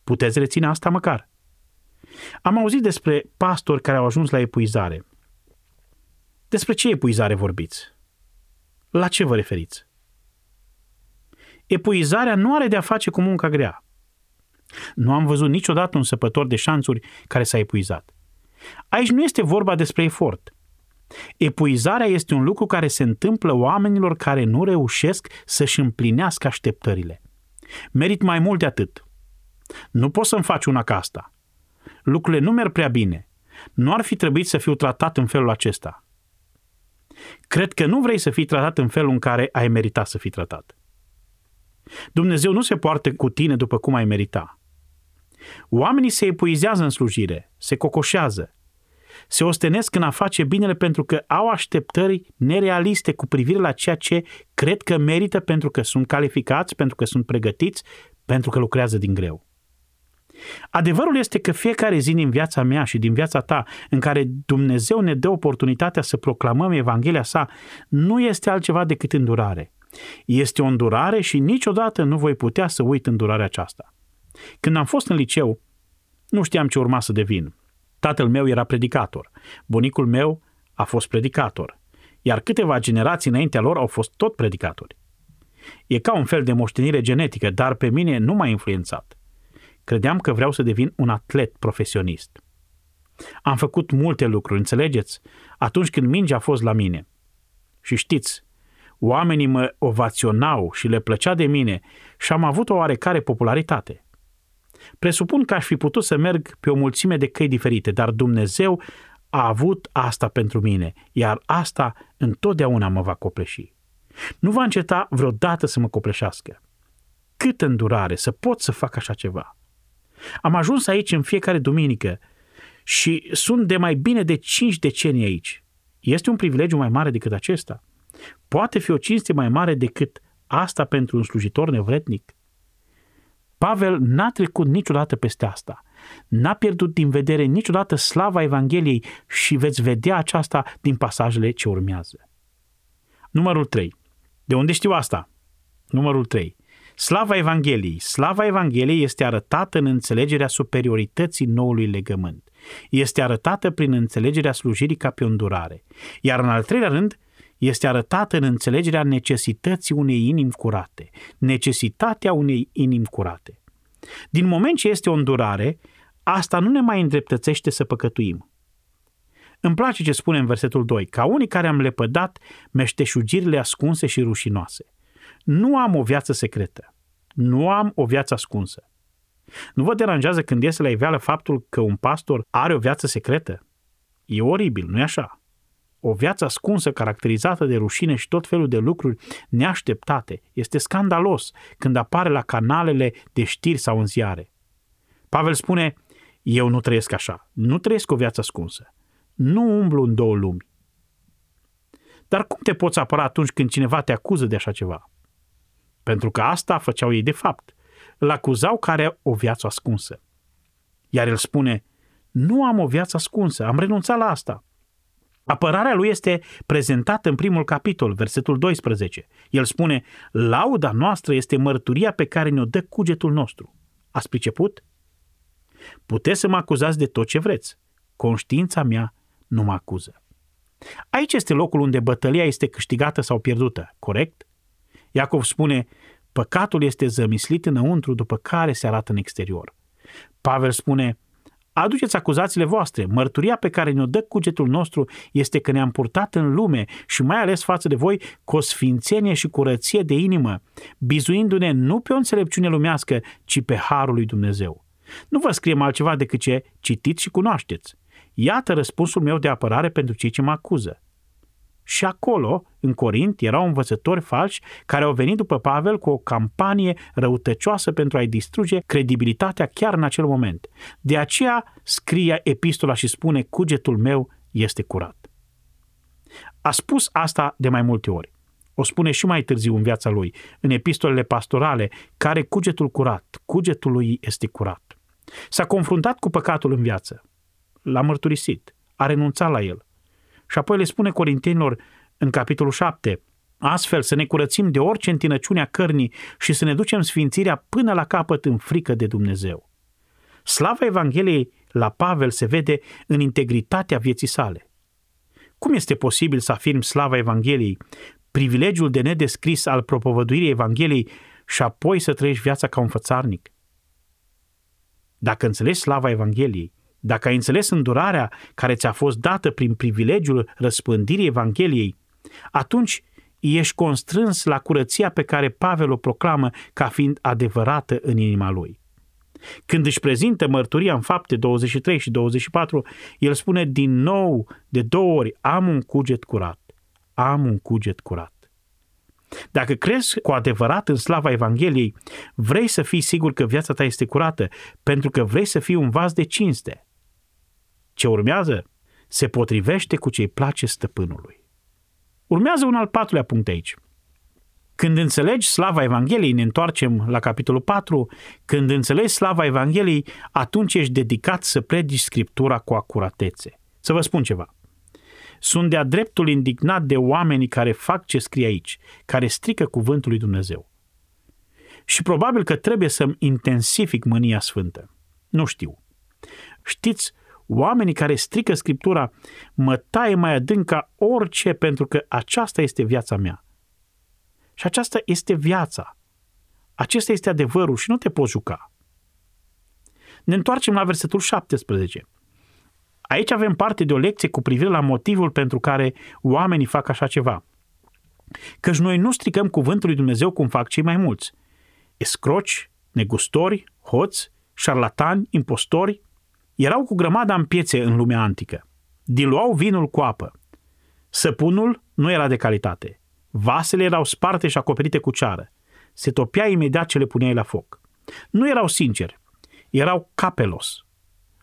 Puteți reține asta măcar. Am auzit despre pastori care au ajuns la epuizare. Despre ce epuizare vorbiți? La ce vă referiți? Epuizarea nu are de a face cu munca grea. Nu am văzut niciodată un săpător de șanțuri care s-a epuizat. Aici nu este vorba despre efort. Epuizarea este un lucru care se întâmplă oamenilor care nu reușesc să-și împlinească așteptările. Merit mai mult de atât. Nu poți să-mi faci una ca asta. Lucrurile nu merg prea bine. Nu ar fi trebuit să fiu tratat în felul acesta. Cred că nu vrei să fii tratat în felul în care ai meritat să fii tratat. Dumnezeu nu se poartă cu tine după cum ai merita. Oamenii se epuizează în slujire, se cocoșează, se ostenesc în a face binele pentru că au așteptări nerealiste cu privire la ceea ce cred că merită pentru că sunt calificați, pentru că sunt pregătiți, pentru că lucrează din greu. Adevărul este că fiecare zi din viața mea și din viața ta în care Dumnezeu ne dă oportunitatea să proclamăm Evanghelia sa, nu este altceva decât îndurare. Este o îndurare și niciodată nu voi putea să uit îndurarea aceasta. Când am fost în liceu, nu știam ce urma să devin. Tatăl meu era predicator, bunicul meu a fost predicator, iar câteva generații înaintea lor au fost tot predicatori. E ca un fel de moștenire genetică, dar pe mine nu m-a influențat. Credeam că vreau să devin un atlet profesionist. Am făcut multe lucruri, înțelegeți? Atunci când mingea a fost la mine. Și știți, oamenii mă ovaționau și le plăcea de mine și am avut o oarecare popularitate. Presupun că aș fi putut să merg pe o mulțime de căi diferite, dar Dumnezeu a avut asta pentru mine, iar asta întotdeauna mă va copleși. Nu va înceta vreodată să mă copleșească. Cât îndurare să pot să fac așa ceva. Am ajuns aici în fiecare duminică și sunt de mai bine de 5 decenii aici. Este un privilegiu mai mare decât acesta? Poate fi o cinste mai mare decât asta pentru un slujitor nevrednic? Pavel n-a trecut niciodată peste asta. N-a pierdut din vedere niciodată slava Evangheliei și veți vedea aceasta din pasajele ce urmează. Numărul 3. De unde știu asta? Numărul 3. Slava Evangheliei. Slava Evangheliei este arătată în înțelegerea superiorității noului legământ. Este arătată prin înțelegerea slujirii ca pe o îndurare. Iar în al treilea rând, este arătată în înțelegerea necesității unei inimi curate. Necesitatea unei inimi curate. Din moment ce este o îndurare, asta nu ne mai îndreptățește să păcătuim. Îmi place ce spune în versetul 2, ca unii care am lepădat meșteșugirile ascunse și rușinoase. Nu am o viață secretă. Nu am o viață ascunsă. Nu vă deranjează când iese la iveală faptul că un pastor are o viață secretă? E oribil, nu-i așa? O viață ascunsă, caracterizată de rușine și tot felul de lucruri neașteptate, este scandalos când apare la canalele de știri sau în ziare. Pavel spune, eu nu trăiesc așa, nu trăiesc o viață ascunsă, nu umblu în două lumi. Dar cum te poți apăra atunci când cineva te acuză de așa ceva? Pentru că asta făceau ei de fapt. Îl acuzau că are o viață ascunsă. Iar el spune, nu am o viață ascunsă, am renunțat la asta. Apărarea lui este prezentată în primul capitol, versetul 12. El spune, lauda noastră este mărturia pe care ne-o dă cugetul nostru. Ați priceput? Puteți să mă acuzați de tot ce vreți. Conștiința mea nu mă acuză. Aici este locul unde bătălia este câștigată sau pierdută, corect? Iacov spune, păcatul este zămislit înăuntru, după care se arată în exterior. Pavel spune, aduceți acuzațiile voastre. Mărturia pe care ne-o dă cugetul nostru este că ne-am purtat în lume și mai ales față de voi cu o sfințenie și curăție de inimă, bizuindu-ne nu pe o înțelepciune lumească, ci pe Harul lui Dumnezeu. Nu vă scriem altceva decât ce citiți și cunoașteți. Iată răspunsul meu de apărare pentru cei ce mă acuză. Și acolo, în Corint, erau învățători falși care au venit după Pavel cu o campanie răutăcioasă pentru a-i distruge credibilitatea chiar în acel moment. De aceea scrie epistola și spune, cugetul meu este curat. A spus asta de mai multe ori. O spune și mai târziu în viața lui, în epistolele pastorale, care cugetul curat, cugetul lui este curat. S-a confruntat cu păcatul în viață, l-a mărturisit, a renunțat la el – și apoi le spune corintenilor în capitolul 7, astfel să ne curățim de orice întinăciune a cărnii și să ne ducem sfințirea până la capăt în frică de Dumnezeu. Slava Evangheliei la Pavel se vede în integritatea vieții sale. Cum este posibil să afirm slava Evangheliei, privilegiul de nedescris al propovăduirii Evangheliei și apoi să trăiești viața ca un fățarnic? Dacă înțelegi slava Evangheliei, dacă ai înțeles îndurarea care ți-a fost dată prin privilegiul răspândirii Evangheliei, atunci ești constrâns la curăția pe care Pavel o proclamă ca fiind adevărată în inima lui. Când își prezintă mărturia în fapte 23 și 24, el spune din nou de două ori, am un cuget curat, am un cuget curat. Dacă crezi cu adevărat în slava Evangheliei, vrei să fii sigur că viața ta este curată, pentru că vrei să fii un vas de cinste. Ce urmează se potrivește cu ce-i place stăpânului. Urmează un al patrulea punct aici. Când înțelegi slava Evangheliei, ne întoarcem la capitolul 4, când înțelegi slava Evangheliei, atunci ești dedicat să predici Scriptura cu acuratețe. Să vă spun ceva. Sunt de-a dreptul indignat de oamenii care fac ce scrie aici, care strică cuvântul lui Dumnezeu. Și probabil că trebuie să-mi intensific mânia sfântă. Nu știu. Știți, Oamenii care strică Scriptura mă taie mai adânc ca orice pentru că aceasta este viața mea. Și aceasta este viața. Acesta este adevărul și nu te poți juca. Ne întoarcem la versetul 17. Aici avem parte de o lecție cu privire la motivul pentru care oamenii fac așa ceva. Căci noi nu stricăm cuvântul lui Dumnezeu cum fac cei mai mulți. Escroci, negustori, hoți, șarlatani, impostori, erau cu grămada în piețe în lumea antică. Diluau vinul cu apă. Săpunul nu era de calitate. Vasele erau sparte și acoperite cu ceară. Se topea imediat ce le puneai la foc. Nu erau sinceri. erau capelos.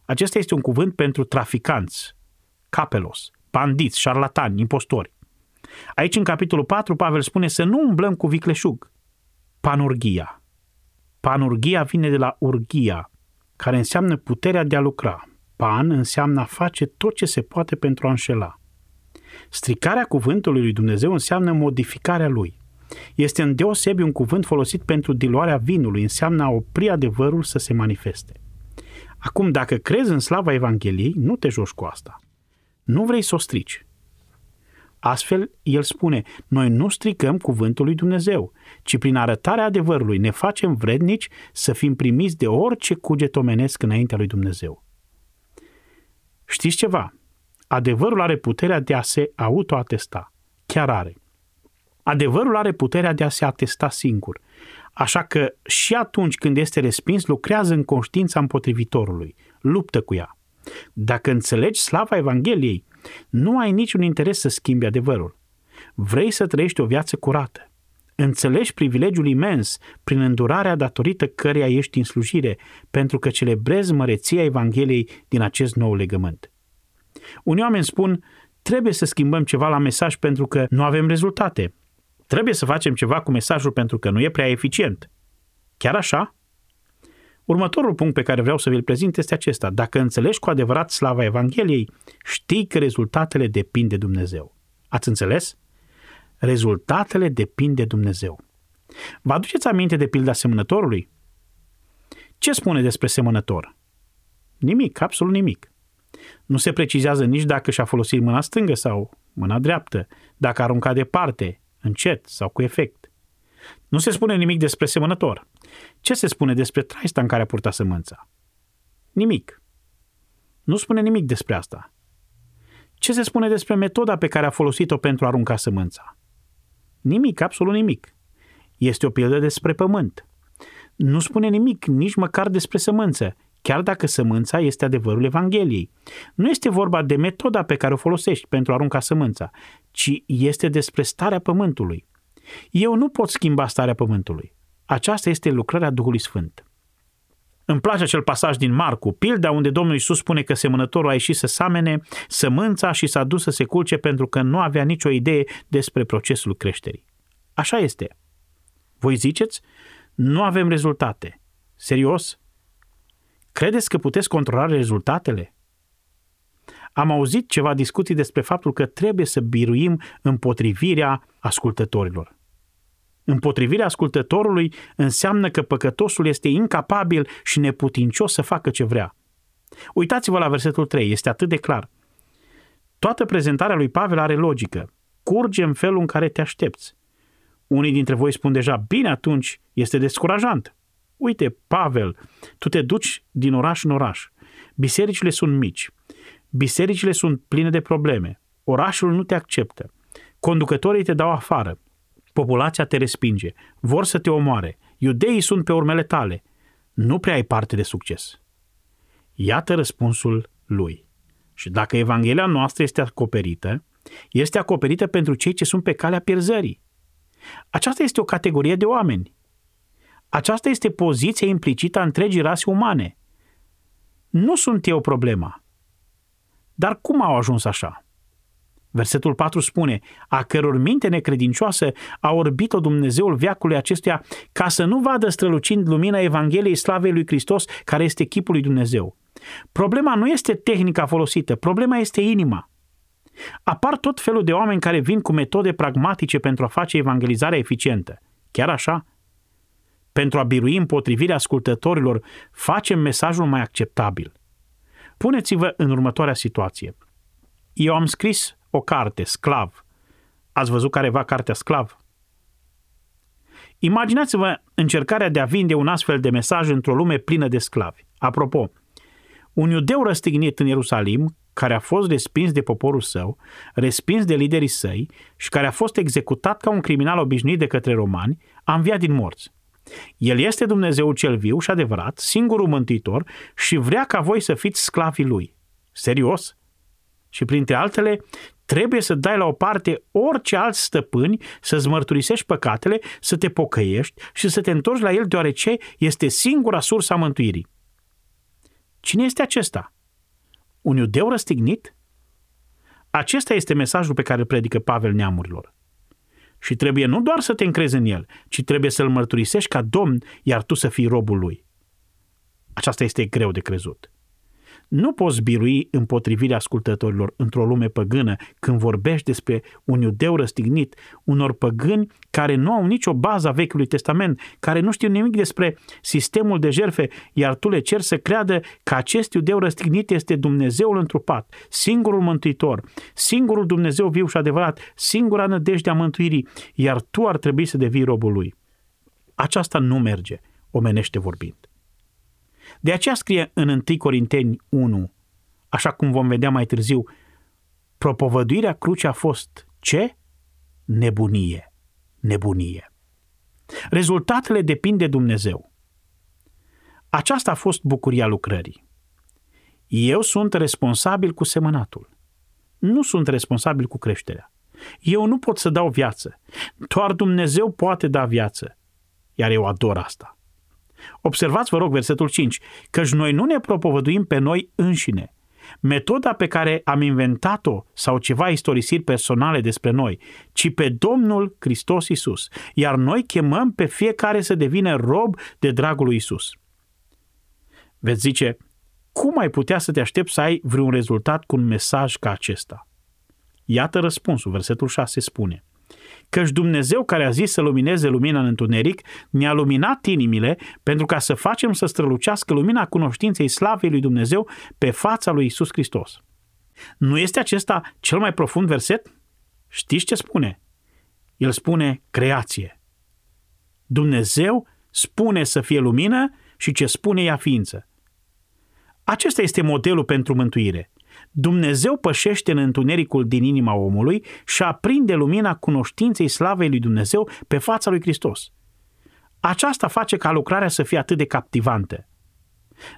Acesta este un cuvânt pentru traficanți, capelos, bandiți, șarlatani, impostori. Aici, în capitolul 4, Pavel spune să nu umblăm cu vicleșug. Panurgia. Panurgia vine de la urgia, care înseamnă puterea de a lucra. Pan înseamnă a face tot ce se poate pentru a înșela. Stricarea cuvântului lui Dumnezeu înseamnă modificarea lui. Este îndeosebi un cuvânt folosit pentru diluarea vinului, înseamnă a opri adevărul să se manifeste. Acum, dacă crezi în slava Evangheliei, nu te joci cu asta. Nu vrei să o strici. Astfel, el spune, noi nu stricăm cuvântul lui Dumnezeu, ci prin arătarea adevărului ne facem vrednici să fim primiți de orice cuget omenesc înaintea lui Dumnezeu. Știți ceva? Adevărul are puterea de a se autoatesta. Chiar are. Adevărul are puterea de a se atesta singur. Așa că și atunci când este respins, lucrează în conștiința împotrivitorului. Luptă cu ea. Dacă înțelegi slava Evangheliei, nu ai niciun interes să schimbi adevărul. Vrei să trăiești o viață curată. Înțelegi privilegiul imens prin îndurarea datorită căreia ești în slujire, pentru că celebrezi măreția Evangheliei din acest nou legământ. Unii oameni spun, trebuie să schimbăm ceva la mesaj pentru că nu avem rezultate. Trebuie să facem ceva cu mesajul pentru că nu e prea eficient. Chiar așa? Următorul punct pe care vreau să vi-l prezint este acesta. Dacă înțelegi cu adevărat slava Evangheliei, știi că rezultatele depind de Dumnezeu. Ați înțeles? Rezultatele depind de Dumnezeu. Vă aduceți aminte de pilda semănătorului? Ce spune despre semănător? Nimic, absolut nimic. Nu se precizează nici dacă și-a folosit mâna stângă sau mâna dreaptă, dacă a aruncat departe, încet sau cu efect. Nu se spune nimic despre semănător. Ce se spune despre traista în care a purtat sămânța? Nimic. Nu spune nimic despre asta. Ce se spune despre metoda pe care a folosit-o pentru a arunca sămânța? Nimic, absolut nimic. Este o pildă despre pământ. Nu spune nimic nici măcar despre sămânță, chiar dacă sămânța este adevărul Evangheliei. Nu este vorba de metoda pe care o folosești pentru a arunca sămânța, ci este despre starea pământului. Eu nu pot schimba starea pământului. Aceasta este lucrarea Duhului Sfânt. Îmi place acel pasaj din Marcu, pilda unde Domnul Iisus spune că semănătorul a ieșit să samene sămânța și s-a dus să se culce pentru că nu avea nicio idee despre procesul creșterii. Așa este. Voi ziceți, nu avem rezultate. Serios? Credeți că puteți controla rezultatele? Am auzit ceva discuții despre faptul că trebuie să biruim împotrivirea ascultătorilor. Împotrivirea ascultătorului înseamnă că păcătosul este incapabil și neputincios să facă ce vrea. Uitați-vă la versetul 3, este atât de clar. Toată prezentarea lui Pavel are logică. Curge în felul în care te aștepți. Unii dintre voi spun deja, bine atunci, este descurajant. Uite, Pavel, tu te duci din oraș în oraș. Bisericile sunt mici. Bisericile sunt pline de probleme. Orașul nu te acceptă. Conducătorii te dau afară. Populația te respinge. Vor să te omoare. Iudeii sunt pe urmele tale. Nu prea ai parte de succes. Iată răspunsul lui. Și dacă Evanghelia noastră este acoperită, este acoperită pentru cei ce sunt pe calea pierzării. Aceasta este o categorie de oameni. Aceasta este poziția implicită a întregii rase umane. Nu sunt eu problema. Dar cum au ajuns așa? Versetul 4 spune, a căror minte necredincioasă a orbit-o Dumnezeul veacului acestuia ca să nu vadă strălucind lumina Evangheliei slavei lui Hristos, care este chipul lui Dumnezeu. Problema nu este tehnica folosită, problema este inima. Apar tot felul de oameni care vin cu metode pragmatice pentru a face evangelizarea eficientă. Chiar așa? Pentru a birui împotrivirea ascultătorilor, facem mesajul mai acceptabil. Puneți-vă în următoarea situație. Eu am scris o carte, Sclav. Ați văzut careva cartea Sclav? Imaginați-vă încercarea de a vinde un astfel de mesaj într-o lume plină de sclavi. Apropo, un iudeu răstignit în Ierusalim, care a fost respins de poporul său, respins de liderii săi și care a fost executat ca un criminal obișnuit de către romani, a înviat din morți. El este Dumnezeu cel viu și adevărat, singurul mântuitor și vrea ca voi să fiți sclavii lui. Serios? Și printre altele, trebuie să dai la o parte orice alți stăpâni, să-ți mărturisești păcatele, să te pocăiești și să te întorci la el deoarece este singura sursă a mântuirii. Cine este acesta? Un iudeu răstignit? Acesta este mesajul pe care îl predică Pavel neamurilor. Și trebuie nu doar să te încrezi în el, ci trebuie să-l mărturisești ca domn, iar tu să fii robul lui. Aceasta este greu de crezut. Nu poți birui împotrivirea ascultătorilor într-o lume păgână când vorbești despre un iudeu răstignit, unor păgâni care nu au nicio bază a Vechiului Testament, care nu știu nimic despre sistemul de jerfe, iar tu le cer să creadă că acest iudeu răstignit este Dumnezeul întrupat, singurul mântuitor, singurul Dumnezeu viu și adevărat, singura nădejde a mântuirii, iar tu ar trebui să devii robul lui. Aceasta nu merge, omenește vorbind. De aceea scrie în 1 Corinteni 1, așa cum vom vedea mai târziu, propovăduirea crucii a fost ce? Nebunie. Nebunie. Rezultatele depind de Dumnezeu. Aceasta a fost bucuria lucrării. Eu sunt responsabil cu semănatul. Nu sunt responsabil cu creșterea. Eu nu pot să dau viață. Doar Dumnezeu poate da viață. Iar eu ador asta. Observați, vă rog, versetul 5, căci noi nu ne propovăduim pe noi înșine. Metoda pe care am inventat-o sau ceva istorisiri personale despre noi, ci pe Domnul Hristos Isus. Iar noi chemăm pe fiecare să devină rob de dragul lui Isus. Veți zice, cum ai putea să te aștepți să ai vreun rezultat cu un mesaj ca acesta? Iată răspunsul, versetul 6 spune – căci Dumnezeu care a zis să lumineze lumina în întuneric, ne-a luminat inimile pentru ca să facem să strălucească lumina cunoștinței slavei lui Dumnezeu pe fața lui Isus Hristos. Nu este acesta cel mai profund verset? Știți ce spune? El spune creație. Dumnezeu spune să fie lumină și ce spune ea ființă. Acesta este modelul pentru mântuire. Dumnezeu pășește în întunericul din inima omului și aprinde lumina cunoștinței slavei lui Dumnezeu pe fața lui Hristos. Aceasta face ca lucrarea să fie atât de captivantă.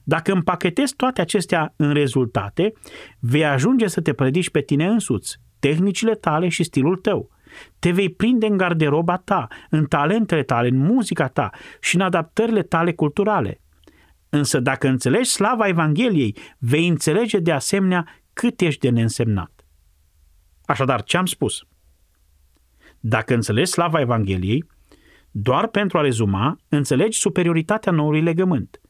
Dacă împachetezi toate acestea în rezultate, vei ajunge să te predici pe tine însuți, tehnicile tale și stilul tău. Te vei prinde în garderoba ta, în talentele tale, în muzica ta și în adaptările tale culturale. Însă dacă înțelegi slava Evangheliei, vei înțelege de asemenea cât ești de neînsemnat. Așadar, ce am spus? Dacă înțelegi slava Evangheliei, doar pentru a rezuma, înțelegi superioritatea noului legământ,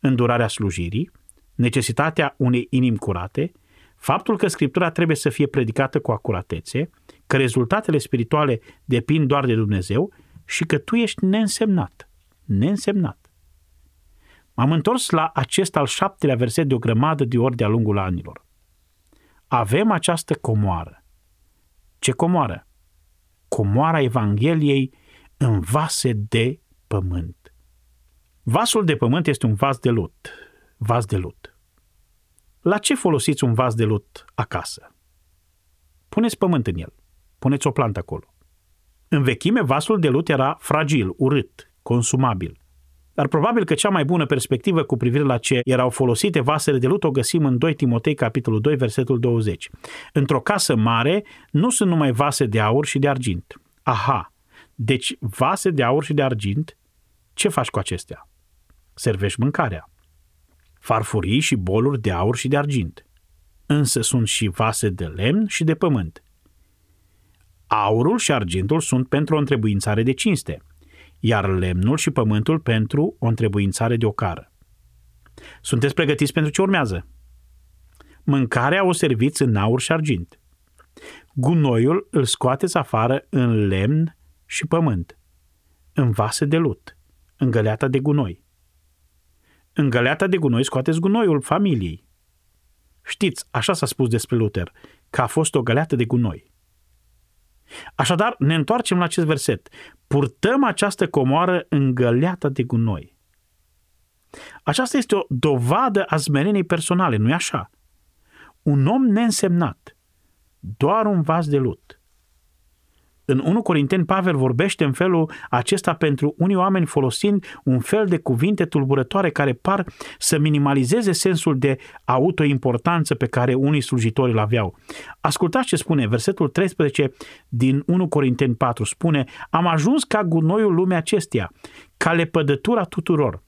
îndurarea slujirii, necesitatea unei inimi curate, faptul că Scriptura trebuie să fie predicată cu acuratețe, că rezultatele spirituale depind doar de Dumnezeu și că tu ești neînsemnat. Neînsemnat. M-am întors la acest al șaptelea verset de o grămadă de ori de-a lungul anilor avem această comoară. Ce comoară? Comoara Evangheliei în vase de pământ. Vasul de pământ este un vas de lut. Vas de lut. La ce folosiți un vas de lut acasă? Puneți pământ în el. Puneți o plantă acolo. În vechime, vasul de lut era fragil, urât, consumabil. Dar probabil că cea mai bună perspectivă cu privire la ce erau folosite vasele de lut o găsim în 2 Timotei, capitolul 2, versetul 20. Într-o casă mare nu sunt numai vase de aur și de argint. Aha, deci vase de aur și de argint, ce faci cu acestea? Servești mâncarea. Farfurii și boluri de aur și de argint. Însă sunt și vase de lemn și de pământ. Aurul și argintul sunt pentru o întrebuințare de cinste – iar lemnul și pământul pentru o întrebuințare de ocară. Sunteți pregătiți pentru ce urmează? Mâncarea o serviți în aur și argint. Gunoiul îl scoateți afară în lemn și pământ, în vase de lut, în găleata de gunoi. În găleata de gunoi scoateți gunoiul familiei. Știți, așa s-a spus despre Luther, că a fost o găleată de gunoi. Așadar, ne întoarcem la acest verset. Purtăm această comoară îngăleată de gunoi. Aceasta este o dovadă a smereniei personale, nu-i așa? Un om neînsemnat, doar un vas de lut, în 1 Corinteni, Pavel vorbește în felul acesta pentru unii oameni folosind un fel de cuvinte tulburătoare care par să minimalizeze sensul de autoimportanță pe care unii slujitori îl aveau. Ascultați ce spune versetul 13 din 1 Corinteni 4. Spune, am ajuns ca gunoiul lumea acesteia, ca lepădătura tuturor.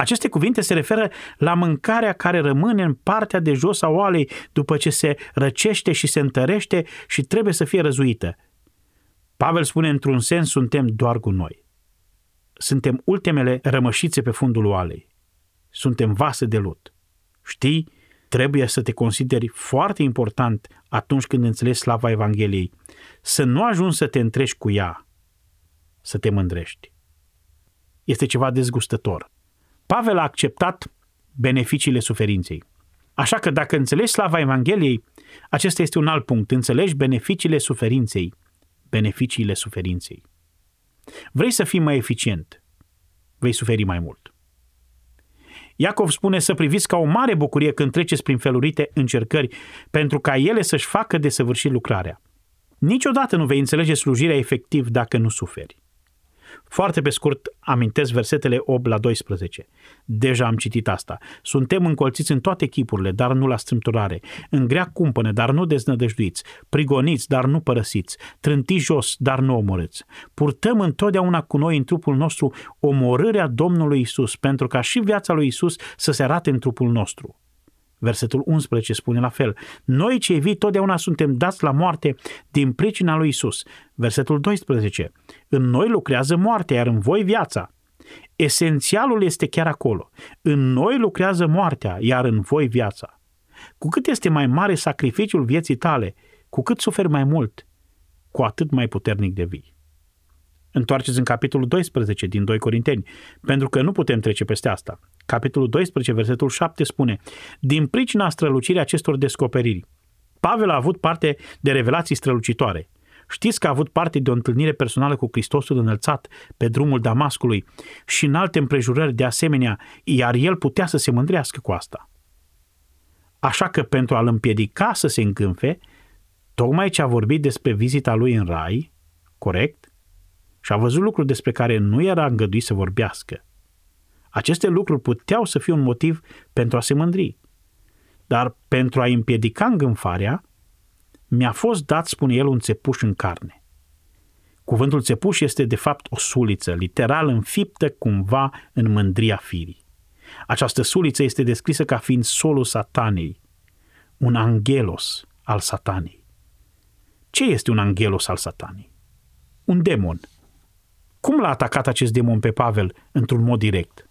Aceste cuvinte se referă la mâncarea care rămâne în partea de jos a oalei după ce se răcește și se întărește și trebuie să fie răzuită. Pavel spune, într-un sens, suntem doar cu noi. Suntem ultimele rămășițe pe fundul oalei. Suntem vase de lut. Știi, trebuie să te consideri foarte important atunci când înțelegi slava Evangheliei. Să nu ajungi să te întrești cu ea, să te mândrești. Este ceva dezgustător. Pavel a acceptat beneficiile suferinței. Așa că dacă înțelegi slava Evangheliei, acesta este un alt punct. Înțelegi beneficiile suferinței. Beneficiile suferinței. Vrei să fii mai eficient, vei suferi mai mult. Iacov spune să priviți ca o mare bucurie când treceți prin felurite încercări, pentru ca ele să-și facă de săvârșit lucrarea. Niciodată nu vei înțelege slujirea efectiv dacă nu suferi. Foarte pe scurt amintesc versetele 8 la 12. Deja am citit asta. Suntem încolțiți în toate chipurile, dar nu la strâmturare. În grea cumpăne, dar nu deznădăjduiți. Prigoniți, dar nu părăsiți. Trântiți jos, dar nu omorâți. Purtăm întotdeauna cu noi în trupul nostru omorârea Domnului Isus, pentru ca și viața lui Isus să se arate în trupul nostru. Versetul 11 spune la fel. Noi cei vii totdeauna suntem dați la moarte din pricina lui Isus. Versetul 12. În noi lucrează moartea, iar în voi viața. Esențialul este chiar acolo. În noi lucrează moartea, iar în voi viața. Cu cât este mai mare sacrificiul vieții tale, cu cât suferi mai mult, cu atât mai puternic devii. Întoarceți în capitolul 12 din 2 Corinteni, pentru că nu putem trece peste asta. Capitolul 12, versetul 7 spune, din pricina strălucirii acestor descoperiri, Pavel a avut parte de revelații strălucitoare. Știți că a avut parte de o întâlnire personală cu Hristosul înălțat pe drumul Damascului și în alte împrejurări de asemenea, iar el putea să se mândrească cu asta. Așa că pentru a-l împiedica să se îngânfe, tocmai ce a vorbit despre vizita lui în rai, corect, și a văzut lucruri despre care nu era îngăduit să vorbească. Aceste lucruri puteau să fie un motiv pentru a se mândri. Dar pentru a împiedica îngânfarea, mi-a fost dat, spune el, un țepuș în carne. Cuvântul țepuș este de fapt o suliță, literal înfiptă cumva în mândria firii. Această suliță este descrisă ca fiind solul satanei, un angelos al satanei. Ce este un angelos al satanei? Un demon, cum l-a atacat acest demon pe Pavel într-un mod direct?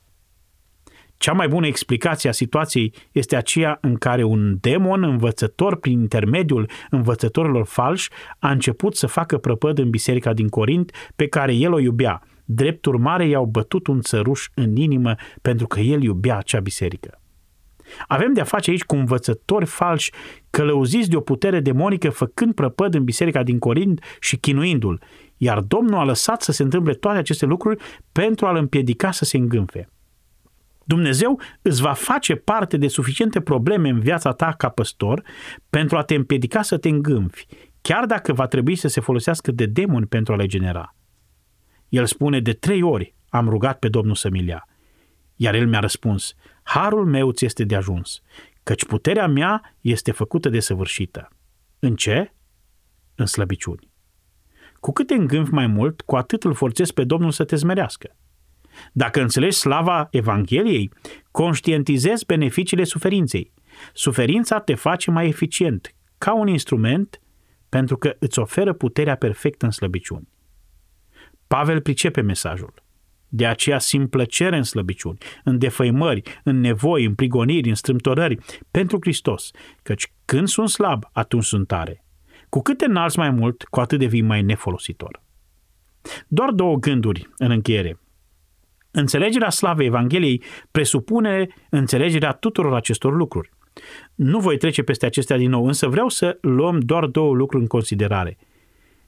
Cea mai bună explicație a situației este aceea în care un demon învățător prin intermediul învățătorilor falși a început să facă prăpăd în biserica din Corint pe care el o iubea. Drept urmare i-au bătut un țăruș în inimă pentru că el iubea acea biserică. Avem de-a face aici cu învățători falși călăuziți de o putere demonică făcând prăpăd în biserica din Corint și chinuindu-l. Iar Domnul a lăsat să se întâmple toate aceste lucruri pentru a-l împiedica să se îngânfe. Dumnezeu îți va face parte de suficiente probleme în viața ta ca păstor pentru a te împiedica să te îngânfi, chiar dacă va trebui să se folosească de demoni pentru a le genera. El spune, de trei ori am rugat pe Domnul să mi ia. Iar el mi-a răspuns, harul meu ți este de ajuns, căci puterea mea este făcută de săvârșită. În ce? În slăbiciuni. Cu cât te îngânfi mai mult, cu atât îl forțezi pe Domnul să te zmerească. Dacă înțelegi slava Evangheliei, conștientizezi beneficiile suferinței. Suferința te face mai eficient, ca un instrument, pentru că îți oferă puterea perfectă în slăbiciuni. Pavel pricepe mesajul. De aceea simt plăcere în slăbiciuni, în defăimări, în nevoi, în prigoniri, în strâmtorări, pentru Hristos, căci când sunt slab, atunci sunt tare. Cu cât te înalți mai mult, cu atât devii mai nefolositor. Doar două gânduri în încheiere. Înțelegerea slavei Evangheliei presupune înțelegerea tuturor acestor lucruri. Nu voi trece peste acestea din nou, însă vreau să luăm doar două lucruri în considerare.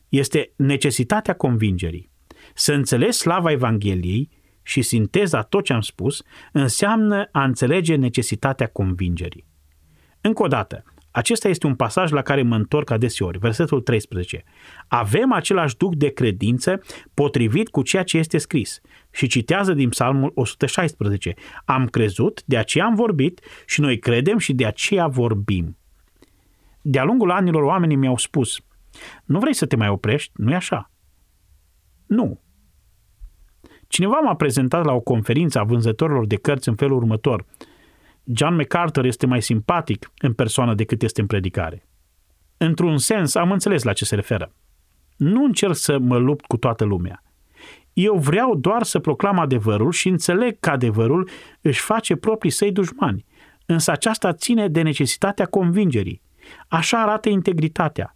Este necesitatea convingerii. Să înțelegi slava Evangheliei și sinteza tot ce am spus înseamnă a înțelege necesitatea convingerii. Încă o dată, acesta este un pasaj la care mă întorc adeseori, versetul 13. Avem același duc de credință potrivit cu ceea ce este scris. Și citează din psalmul 116. Am crezut, de aceea am vorbit și noi credem și de aceea vorbim. De-a lungul anilor oamenii mi-au spus, nu vrei să te mai oprești? Nu-i așa? Nu. Cineva m-a prezentat la o conferință a vânzătorilor de cărți în felul următor. John MacArthur este mai simpatic în persoană decât este în predicare. Într-un sens, am înțeles la ce se referă. Nu încerc să mă lupt cu toată lumea. Eu vreau doar să proclam adevărul și înțeleg că adevărul își face proprii săi dușmani. Însă aceasta ține de necesitatea convingerii. Așa arată integritatea.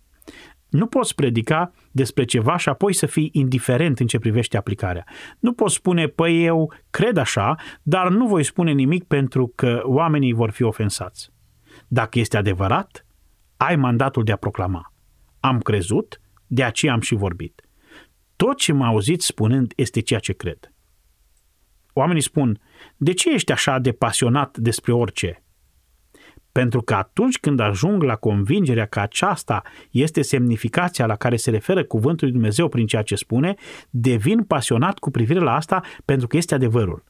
Nu poți predica despre ceva și apoi să fii indiferent în ce privește aplicarea. Nu poți spune, păi eu cred așa, dar nu voi spune nimic pentru că oamenii vor fi ofensați. Dacă este adevărat, ai mandatul de a proclama. Am crezut, de aceea am și vorbit. Tot ce m-a auzit spunând este ceea ce cred. Oamenii spun, de ce ești așa de pasionat despre orice? Pentru că atunci când ajung la convingerea că aceasta este semnificația la care se referă cuvântul lui Dumnezeu prin ceea ce spune, devin pasionat cu privire la asta pentru că este adevărul.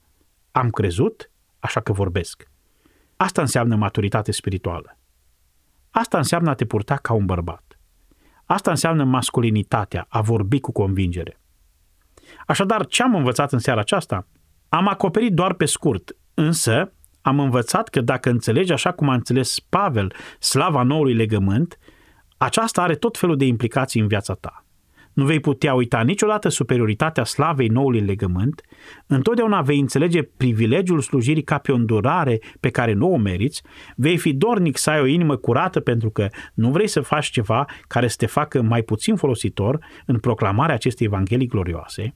Am crezut, așa că vorbesc. Asta înseamnă maturitate spirituală. Asta înseamnă a te purta ca un bărbat. Asta înseamnă masculinitatea, a vorbi cu convingere. Așadar, ce am învățat în seara aceasta? Am acoperit doar pe scurt, însă am învățat că dacă înțelegi așa cum a înțeles Pavel slava noului legământ, aceasta are tot felul de implicații în viața ta. Nu vei putea uita niciodată superioritatea slavei noului legământ, întotdeauna vei înțelege privilegiul slujirii ca pe o îndurare pe care nu o meriți, vei fi dornic să ai o inimă curată pentru că nu vrei să faci ceva care să te facă mai puțin folositor în proclamarea acestei evanghelii glorioase,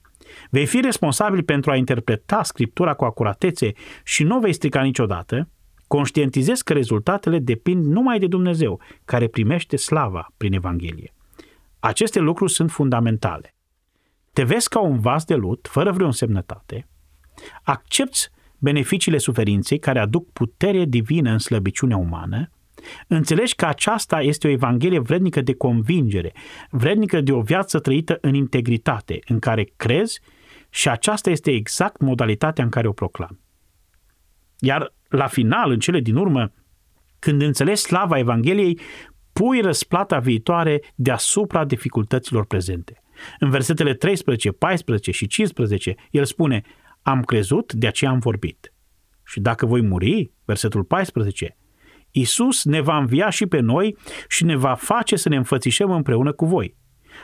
Vei fi responsabil pentru a interpreta Scriptura cu acuratețe și nu vei strica niciodată, conștientizezi că rezultatele depind numai de Dumnezeu, care primește slava prin Evanghelie. Aceste lucruri sunt fundamentale. Te vezi ca un vas de lut, fără vreo însemnătate, accepti beneficiile suferinței care aduc putere divină în slăbiciunea umană, înțelegi că aceasta este o evanghelie vrednică de convingere, vrednică de o viață trăită în integritate, în care crezi și aceasta este exact modalitatea în care o proclam. Iar la final, în cele din urmă, când înțelegi slava Evangheliei, pui răsplata viitoare deasupra dificultăților prezente. În versetele 13, 14 și 15, el spune, am crezut, de aceea am vorbit. Și dacă voi muri, versetul 14, Isus ne va învia și pe noi și ne va face să ne înfățișăm împreună cu voi.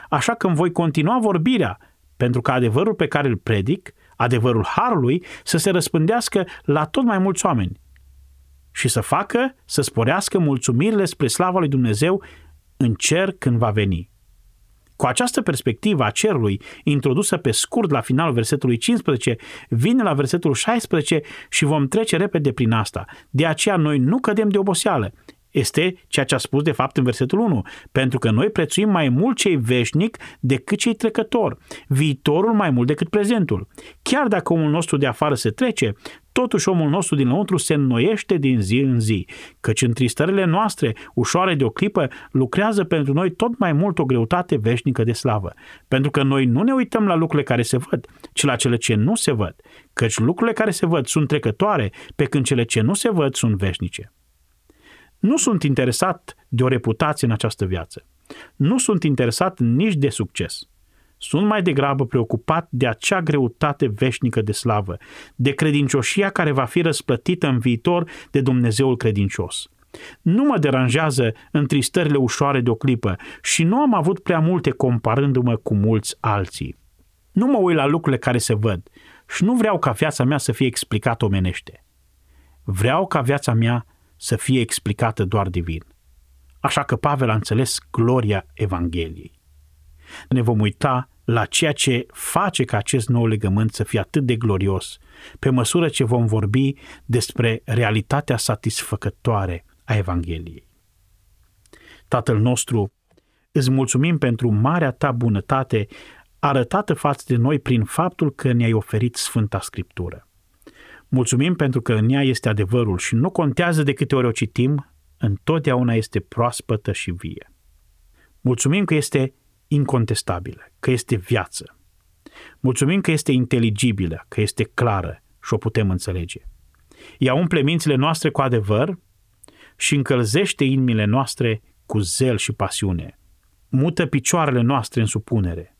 Așa că îmi voi continua vorbirea, pentru că adevărul pe care îl predic, adevărul Harului, să se răspândească la tot mai mulți oameni și să facă să sporească mulțumirile spre slava lui Dumnezeu în cer când va veni. Cu această perspectivă a cerului, introdusă pe scurt la finalul versetului 15, vine la versetul 16 și vom trece repede prin asta. De aceea noi nu cădem de oboseală. Este ceea ce a spus de fapt în versetul 1, pentru că noi prețuim mai mult cei veșnic decât cei trecători, viitorul mai mult decât prezentul. Chiar dacă omul nostru de afară se trece, Totuși omul nostru dinăuntru se înnoiește din zi în zi, căci în tristările noastre, ușoare de o clipă, lucrează pentru noi tot mai mult o greutate veșnică de slavă. Pentru că noi nu ne uităm la lucrurile care se văd, ci la cele ce nu se văd, căci lucrurile care se văd sunt trecătoare, pe când cele ce nu se văd sunt veșnice. Nu sunt interesat de o reputație în această viață. Nu sunt interesat nici de succes. Sunt mai degrabă preocupat de acea greutate veșnică de slavă, de credincioșia care va fi răsplătită în viitor de Dumnezeul credincios. Nu mă deranjează întristările ușoare de o clipă și nu am avut prea multe comparându-mă cu mulți alții. Nu mă uit la lucrurile care se văd și nu vreau ca viața mea să fie explicată omenește. Vreau ca viața mea să fie explicată doar divin. Așa că Pavel a înțeles gloria Evangheliei ne vom uita la ceea ce face ca acest nou legământ să fie atât de glorios, pe măsură ce vom vorbi despre realitatea satisfăcătoare a Evangheliei. Tatăl nostru, îți mulțumim pentru marea ta bunătate arătată față de noi prin faptul că ne-ai oferit Sfânta Scriptură. Mulțumim pentru că în ea este adevărul și nu contează de câte ori o citim, întotdeauna este proaspătă și vie. Mulțumim că este incontestabilă, că este viață. Mulțumim că este inteligibilă, că este clară și o putem înțelege. Ea umple mințile noastre cu adevăr și încălzește inimile noastre cu zel și pasiune. Mută picioarele noastre în supunere.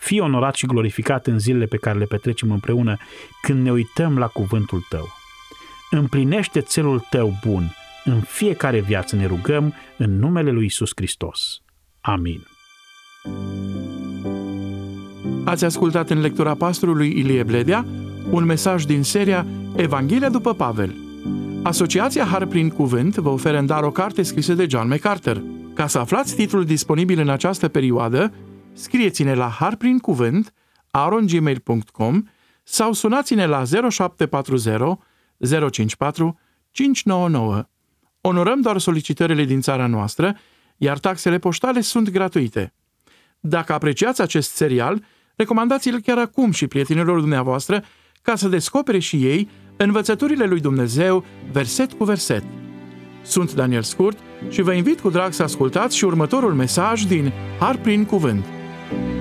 Fii onorat și glorificat în zilele pe care le petrecem împreună când ne uităm la cuvântul tău. Împlinește țelul tău bun. În fiecare viață ne rugăm în numele lui Isus Hristos. Amin. Ați ascultat în lectura pastorului Ilie Bledea un mesaj din seria Evanghelia după Pavel. Asociația Har prin Cuvânt vă oferă în dar o carte scrisă de John MacArthur. Ca să aflați titlul disponibil în această perioadă, scrieți-ne la harprincuvânt arongmail.com sau sunați-ne la 0740 054 599. Onorăm doar solicitările din țara noastră, iar taxele poștale sunt gratuite. Dacă apreciați acest serial, recomandați-l chiar acum și prietenilor dumneavoastră ca să descopere și ei învățăturile lui Dumnezeu verset cu verset. Sunt Daniel Scurt și vă invit cu drag să ascultați și următorul mesaj din Har prin Cuvânt – thank you